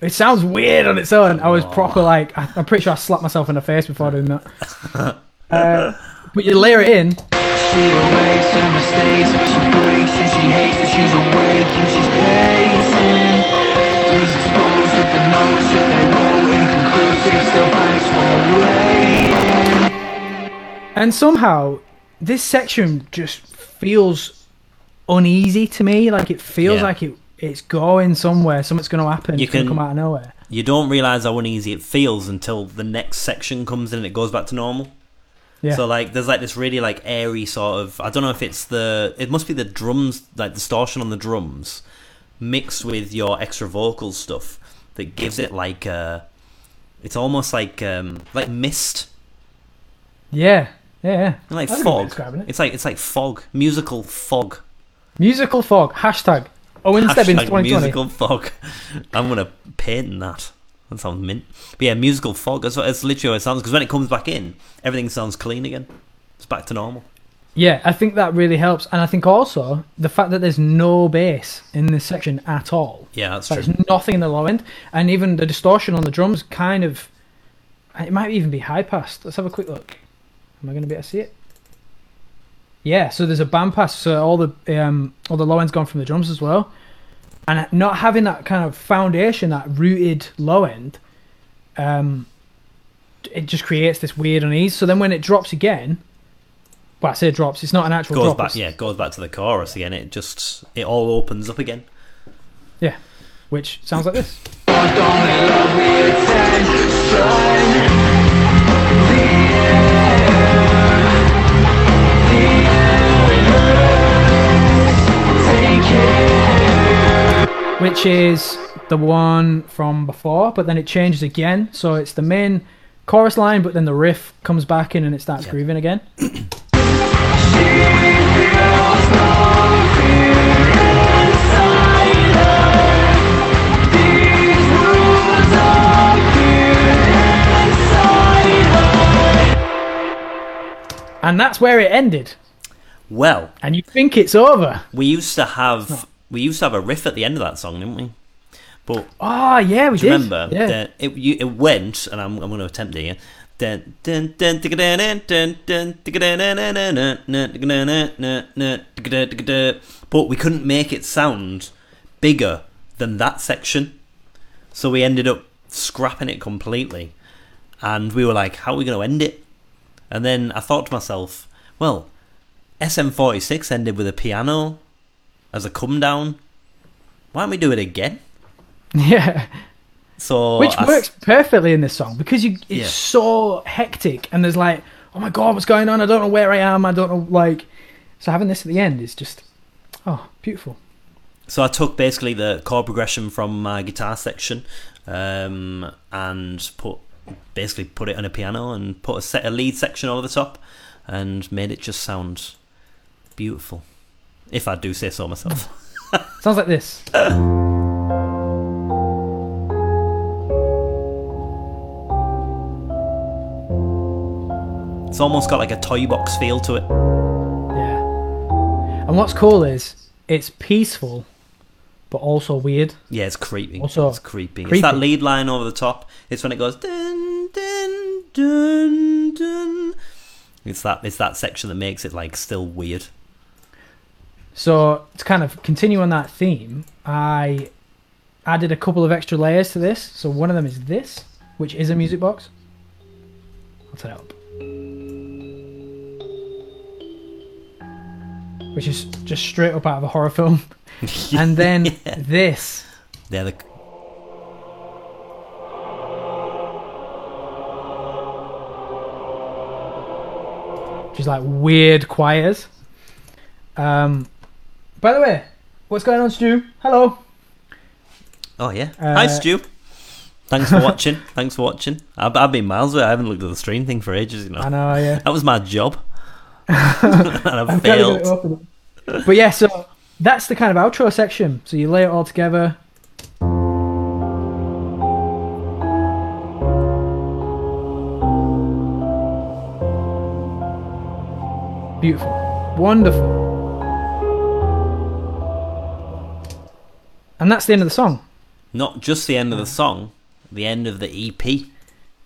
It sounds weird on its own. I was proper like, I- I'm pretty sure I slapped myself in the face before doing that. <laughs> uh, but you layer it in, She awaits her mistakes, but she breaks and she hates and she's awake and she's and somehow this section just feels uneasy to me. Like it feels Yeah. like it it's going somewhere. Something's going to happen. You it's can- come out of nowhere. You don't realise how uneasy it feels until the next section comes in and it goes back to normal. Yeah. So like, there's like this really like airy sort of. I don't know if it's the. It must be the drums, like distortion on the drums, mixed with your extra vocal stuff that gives it like a. It's almost like um like mist, yeah. Yeah. yeah. like That's a good way of fog. it. It's like it's like fog, musical fog. Musical fog. Hashtag. Owen Stebbins Hashtag 2020. musical fog. I'm gonna paint that. That sounds mint. But yeah, musical fog. That's, what, that's literally what it sounds. Because when it comes back in, everything sounds clean again. It's back to normal. Yeah, I think that really helps, and I think also the fact that there's no bass in this section at all. Yeah, that's There's true. There's nothing in the low end, and even the distortion on the drums kind of. It might even be high passed. Let's have a quick look. Am I going to be able to see it? Yeah, so there's a band pass, so all the um, all the low end's gone from the drums as well, and not having that kind of foundation, that rooted low end, um, it just creates this weird unease. So then when it drops again, well, I say drops, it's not an actual Goes drop. back, it's- yeah, goes back to the chorus again. It just it all opens up again. yeah, which sounds like this. Which is the one from before, but then it changes again. So it's the main chorus line, but then the riff comes back in and it starts Yeah. grooving again. And that's where it ended. Well, And you think it's over. we used to have we used to have a riff at the end of that song, didn't we? But Oh, yeah, we do did. remember Yeah. that it you, it went, and I'm I'm going to attempt it. But we couldn't make it sound bigger than that section, so we ended up scrapping it completely. And we were like, "How are we going to end it?" And then I thought to myself, "Well, SM46 ended with a piano as a come down. Why don't we do it again?" <laughs> Yeah. So Which I works perfectly in this song because you it's Yeah. so hectic and there's like, oh my god, what's going on? I don't know where I am. I don't know like. So having this at the end is just, oh, beautiful. So I took basically the chord progression from my guitar section, um, and put basically put it on a piano and put a set a lead section over the top, and made it just sound beautiful. If I do say so myself. <laughs> Sounds like this. It's almost got like a toy box feel to it. Yeah. And what's cool is it's peaceful, but also weird. Yeah, it's creepy. Also it's creepy. It's that lead line over the top. It's when it goes dun dun dun dun. It's that it's that section that makes it like still weird. So to kind of continue on that theme, I added a couple of extra layers to this. So one of them is this, which is a music box. I'll set it up. Which is just straight up out of a horror film. <laughs> and then Yeah. this. They're the which is like weird choirs. Um, by the way, what's going on, Stu? Hello. Oh yeah. Uh, Hi Stu. Thanks for watching. <laughs> Thanks for watching. I've, I've been miles away. I haven't looked at the stream thing for ages. You know. I know, yeah. <laughs> That was my job. <laughs> and I've I'm trying to get failed. But yeah, so that's the kind of outro section. So you lay it all together. Beautiful. Wonderful. And that's the end of the song. Not just the end of the song, the end of the EP.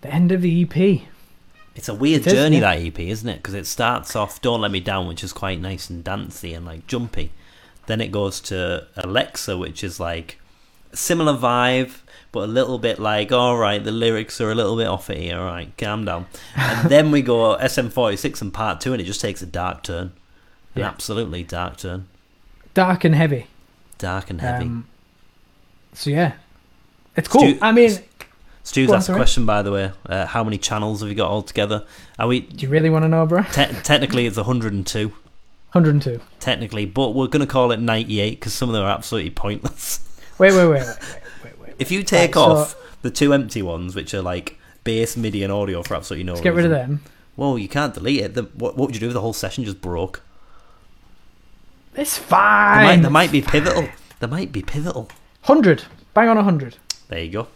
The end of the EP. It's a weird It is, journey yeah. that EP, isn't it? Because it starts off "Don't Let Me Down," which is quite nice and dancey and like jumpy. Then it goes to Alexa, which is like a similar vibe, but a little bit like, all right, the lyrics are a little bit off it here. All right, calm down. And <laughs> then we go SM46 and part two, and it just takes a dark turn. An Yeah. absolutely dark turn, Dark and heavy. dark and heavy. Um, so yeah, it's cool. Stu- I mean, Stu's asked a question, by the way. Uh, how many channels have you got altogether? Are we do you really want to know, bro? te- technically it's 102. 102. technically, but we're going to call it 98 because some of them are absolutely pointless. Wait, <laughs> wait, wait, wait, wait, wait, wait. if you take Right, so- off the two empty ones, which are like bass, MIDI, and audio for absolutely no Let's get rid of them. Well, you can't delete it. The, what, what would you do if the whole session just broke? It's There fine. might, there might be pivotal. There might be pivotal. 100. Bang on 100. There you go.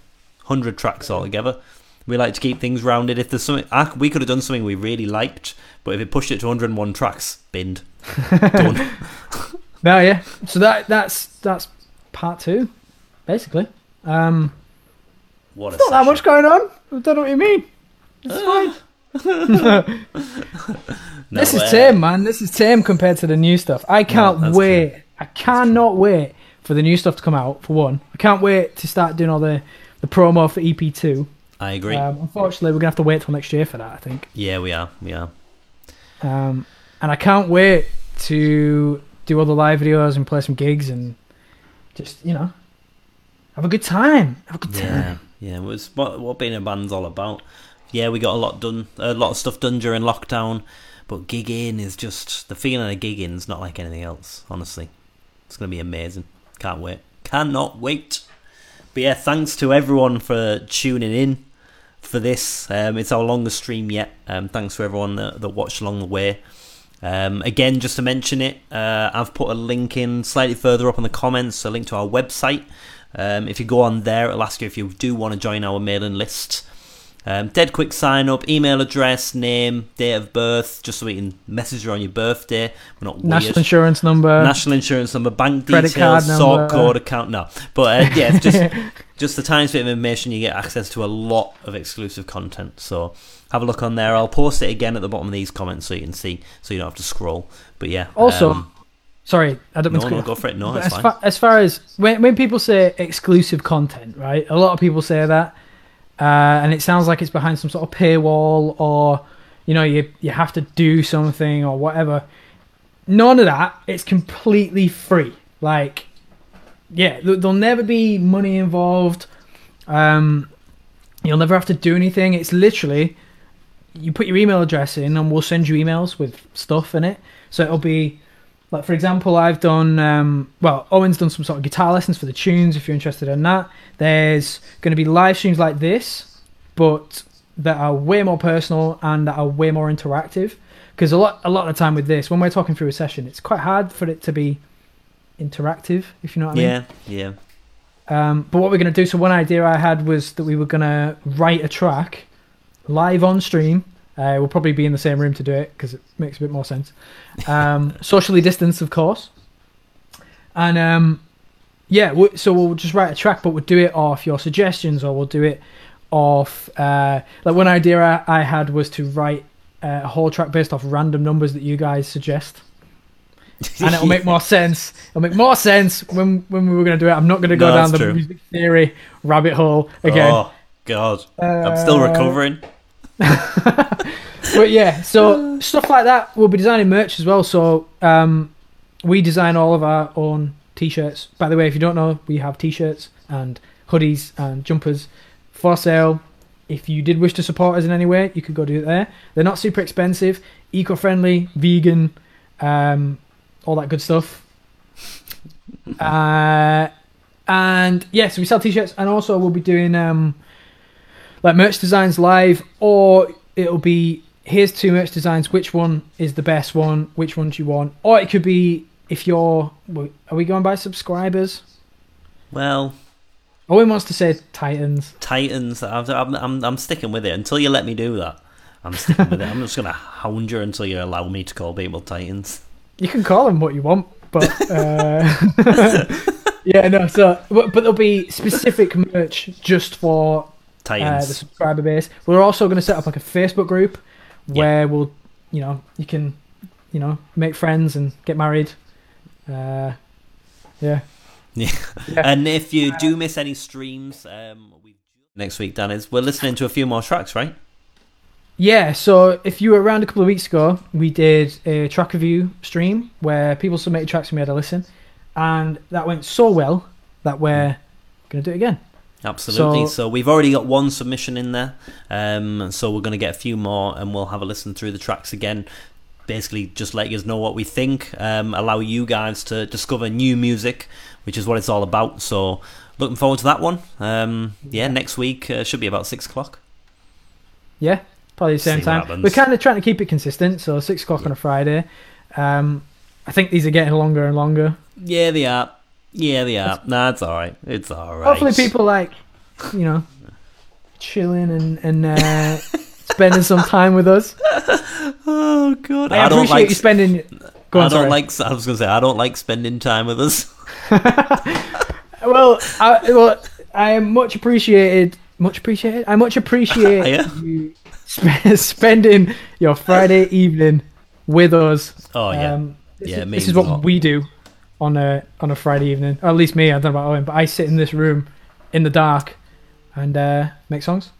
hundred tracks altogether. We like to keep things rounded. If there's something, we could have done something we really liked, but if it pushed it to 101 tracks, binned, <laughs> done. No, yeah. So that that's that's part two, basically. Um, What not that much going on. I don't know what you mean. It's fine. No, <laughs> this is uh, tame, man. This is tame compared to the new stuff. I can't that's wait. I cannot wait for the new stuff to come out. For one, I can't wait to start doing all the the promo for EP two. I agree. Um, unfortunately, we're gonna have to wait till next year for that. I think. yeah, we are. We are. Um, and I can't wait to do all the live videos and play some gigs and just you know have a good time. Have a good Yeah, time. yeah. It was what what being a band's all about. Yeah, we got a lot done, a lot of stuff done during lockdown, but gigging is just the feeling of gigging's not like anything else. Honestly, it's gonna be amazing. Can't wait. Cannot wait. But yeah, thanks to everyone for tuning in for this. Um, it's our longest stream yet. Um, thanks to everyone that, that watched along the way. Um, again, just to mention it, uh, I've put a link in slightly further up in the comments, a link to our website. Um, if you go on there, it'll ask you if you do want to join our mailing list. Um, dead quick sign up, email address, name, date of birth, just so we can message you on your birthday. We're not National weird. insurance number. National insurance number, bank Credit details, card sort number. code, account. No, but uh, yeah, just <laughs> just the tiniest bit of information. You get access to a lot of exclusive content. So have a look on there. I'll post it again at the bottom of these comments so you can see, so you don't have to scroll. But yeah, Also, um, Sorry, I don't mean no, to no, go for it. No, it's as fine. far, as far as when when people say exclusive content, right? A lot of people say that, uh, and it sounds like it's behind some sort of paywall or you know you you have to do something or whatever. None of that. It's completely free. Like, yeah, th- there'll never be money involved. Um, you'll never have to do anything. It's literally you put your email address in, and we'll send you emails with stuff in it. So it'll be like, for example, I've done um, well. Owen's done some sort of guitar lessons for the tunes. If you're interested in that, there's going to be live streams like this, but that are way more personal and that are way more interactive. Because a lot, a lot of the time with this, when we're talking through a session, it's quite hard for it to be interactive. If you know what I mean. Yeah, yeah. Um, but what we're going to do, so one idea I had was that we were going to write a track live on stream. Uh, we'll probably be in the same room to do it because it makes a bit more sense. Um, <laughs> socially distanced, of course. And um, yeah, we so we'll just write a track, but we'll do it off your suggestions or we'll do it off. Uh, like one idea I, had was to write uh, a whole track based off random numbers that you guys suggest and it'll make more <laughs> sense. It'll make more sense when when we were going to do it. I'm not going to go No, down the true. music theory rabbit hole again. Oh God, I'm still Uh, recovering. But yeah, so stuff like that. We'll be designing merch as well. So um, we design all of our own t-shirts. By the way, if you don't know, we have t-shirts and hoodies and jumpers for sale. If you did wish to support us in any way, you could go do it there. They're not super expensive, eco-friendly, vegan, um, all that good stuff. <laughs> uh, and yeah, so we sell t-shirts, and also we'll be doing um, like merch designs live, or it'll be here's two merch designs. Which one is the best one? Which one do you want? Or it could be if you're. Are we going by subscribers? Well, Owen wants to say Titans. Titans. I'm, I'm, I'm, sticking with it until you let me do that. I'm sticking with it. I'm just gonna hound you until you allow me to call people Titans. You can call them what you want, but uh, <laughs> <laughs> yeah, no. So, but, but there'll be specific merch just for uh, the subscriber base. We're also going to set up like a Facebook group where we'll, you know, you can, you know, make friends and get married. Uh, yeah. <laughs> Yeah. Yeah. And if you do miss any streams, um, we next week, Dan is we're listening to a few more tracks, right? Yeah, so if you were around a couple of weeks ago, we did a track review stream where people submitted tracks and we had a listen, and that went so well that we're going to do it again. Absolutely. So- So, we've already got one submission in there. Um, so we're going to get a few more, and we'll have a listen through the tracks again. Basically, just let you guys know what we think. Um, allow you guys to discover new music, which is what it's all about. So looking forward to that one. Um, yeah, next week uh, should be about six o'clock. Yeah, probably the same time. We're kind of trying to keep it consistent, so six o'clock on a Friday. Um, I think these are getting longer and longer. Yeah, they are. Yeah, they are. Nah, it's all right. It's all right. Hopefully, people like, you know, chilling and and uh, <laughs> spending some time with us. <laughs> Oh god, I, don't appreciate like. you spending. Go I on, don't sorry. like. I was gonna say I don't like spending time with us. <laughs> Well, I, well, I am much appreciated. Much appreciated. I much appreciate Yeah. you sp- spending your Friday evening with us. Oh yeah, Um, this Yeah, is, this is what we do on a on a Friday evening. Or at least me. I don't know about Owen, but I sit in this room in the dark and uh, make songs.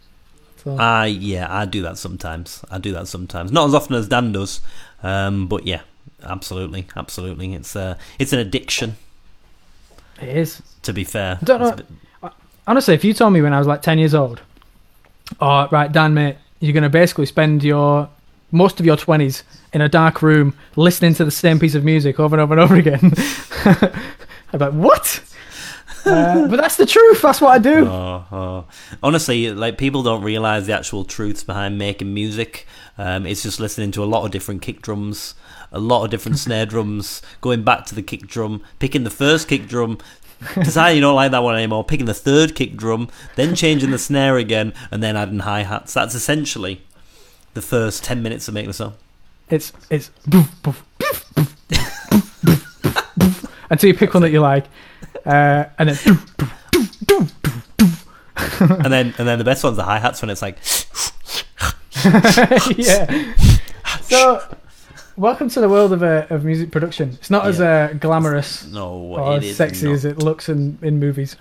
So I yeah, I do that sometimes. I do that sometimes. Not as often as Dan does, um, but yeah, absolutely, absolutely. It's uh, it's an addiction. it is. To be fair, I don't know- bit- Honestly, if you told me when I was like ten years old, oh right, Dan, mate, you're gonna basically spend your most of your twenties in a dark room listening to the same piece of music over and over and over again. <laughs> Be like, what? Uh, but that's the truth. That's what I do. Oh, oh. Honestly, like people don't realize the actual truths behind making music. Um, it's just listening to a lot of different kick drums, a lot of different snare <laughs> drums, going back to the kick drum, picking the first kick drum, deciding you don't like that one anymore, picking the third kick drum, then changing the snare again, and then adding hi hats. That's essentially the first ten minutes of making the song. It's it's until you pick one that you like, uh, and then. <laughs> and then and then the best one's the hi hats when it's like. <laughs> yeah. So, welcome to the world of uh, of music production. It's not yeah. as uh, glamorous no, or as sexy not. as it looks in, in movies.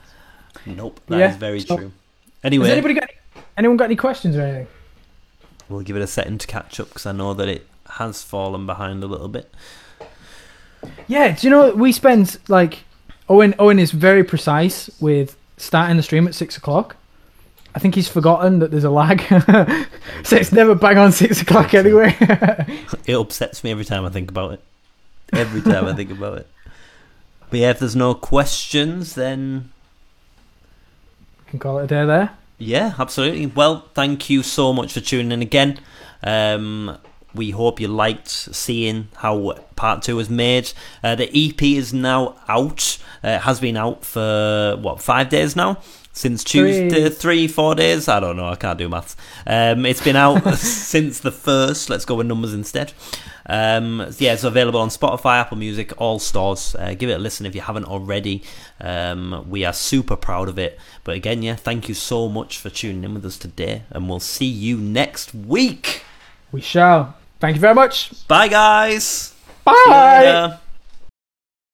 Nope, that yeah. is very so, true. Anyway, has anybody got any, anyone got any questions or anything? We'll give it a second to catch up because I know that it has fallen behind a little bit. Yeah, do you know we spend like Owen? Owen is very precise with starting the stream at six o'clock. I think he's forgotten that there's a lag, <laughs> so it's never bang on six o'clock anyway. <laughs> It upsets me every time I think about it. Every time I think about it. But yeah, if there's no questions, then We can call it a day there. Yeah, absolutely. Well, thank you so much for tuning in again. Um, we hope you liked seeing how part two was made. Uh, the EP is now out. Uh, it has been out for what five days now. Since Tuesday, three, four days. I don't know. I can't do maths. Um, it's been out <laughs> since the first. Let's go with numbers instead. Um, yeah, it's available on Spotify, Apple Music, all stores. Uh, give it a listen if you haven't already. Um, we are super proud of it. But again, yeah, thank you so much for tuning in with us today, and we'll see you next week. We shall. Thank you very much. Bye, guys. Bye.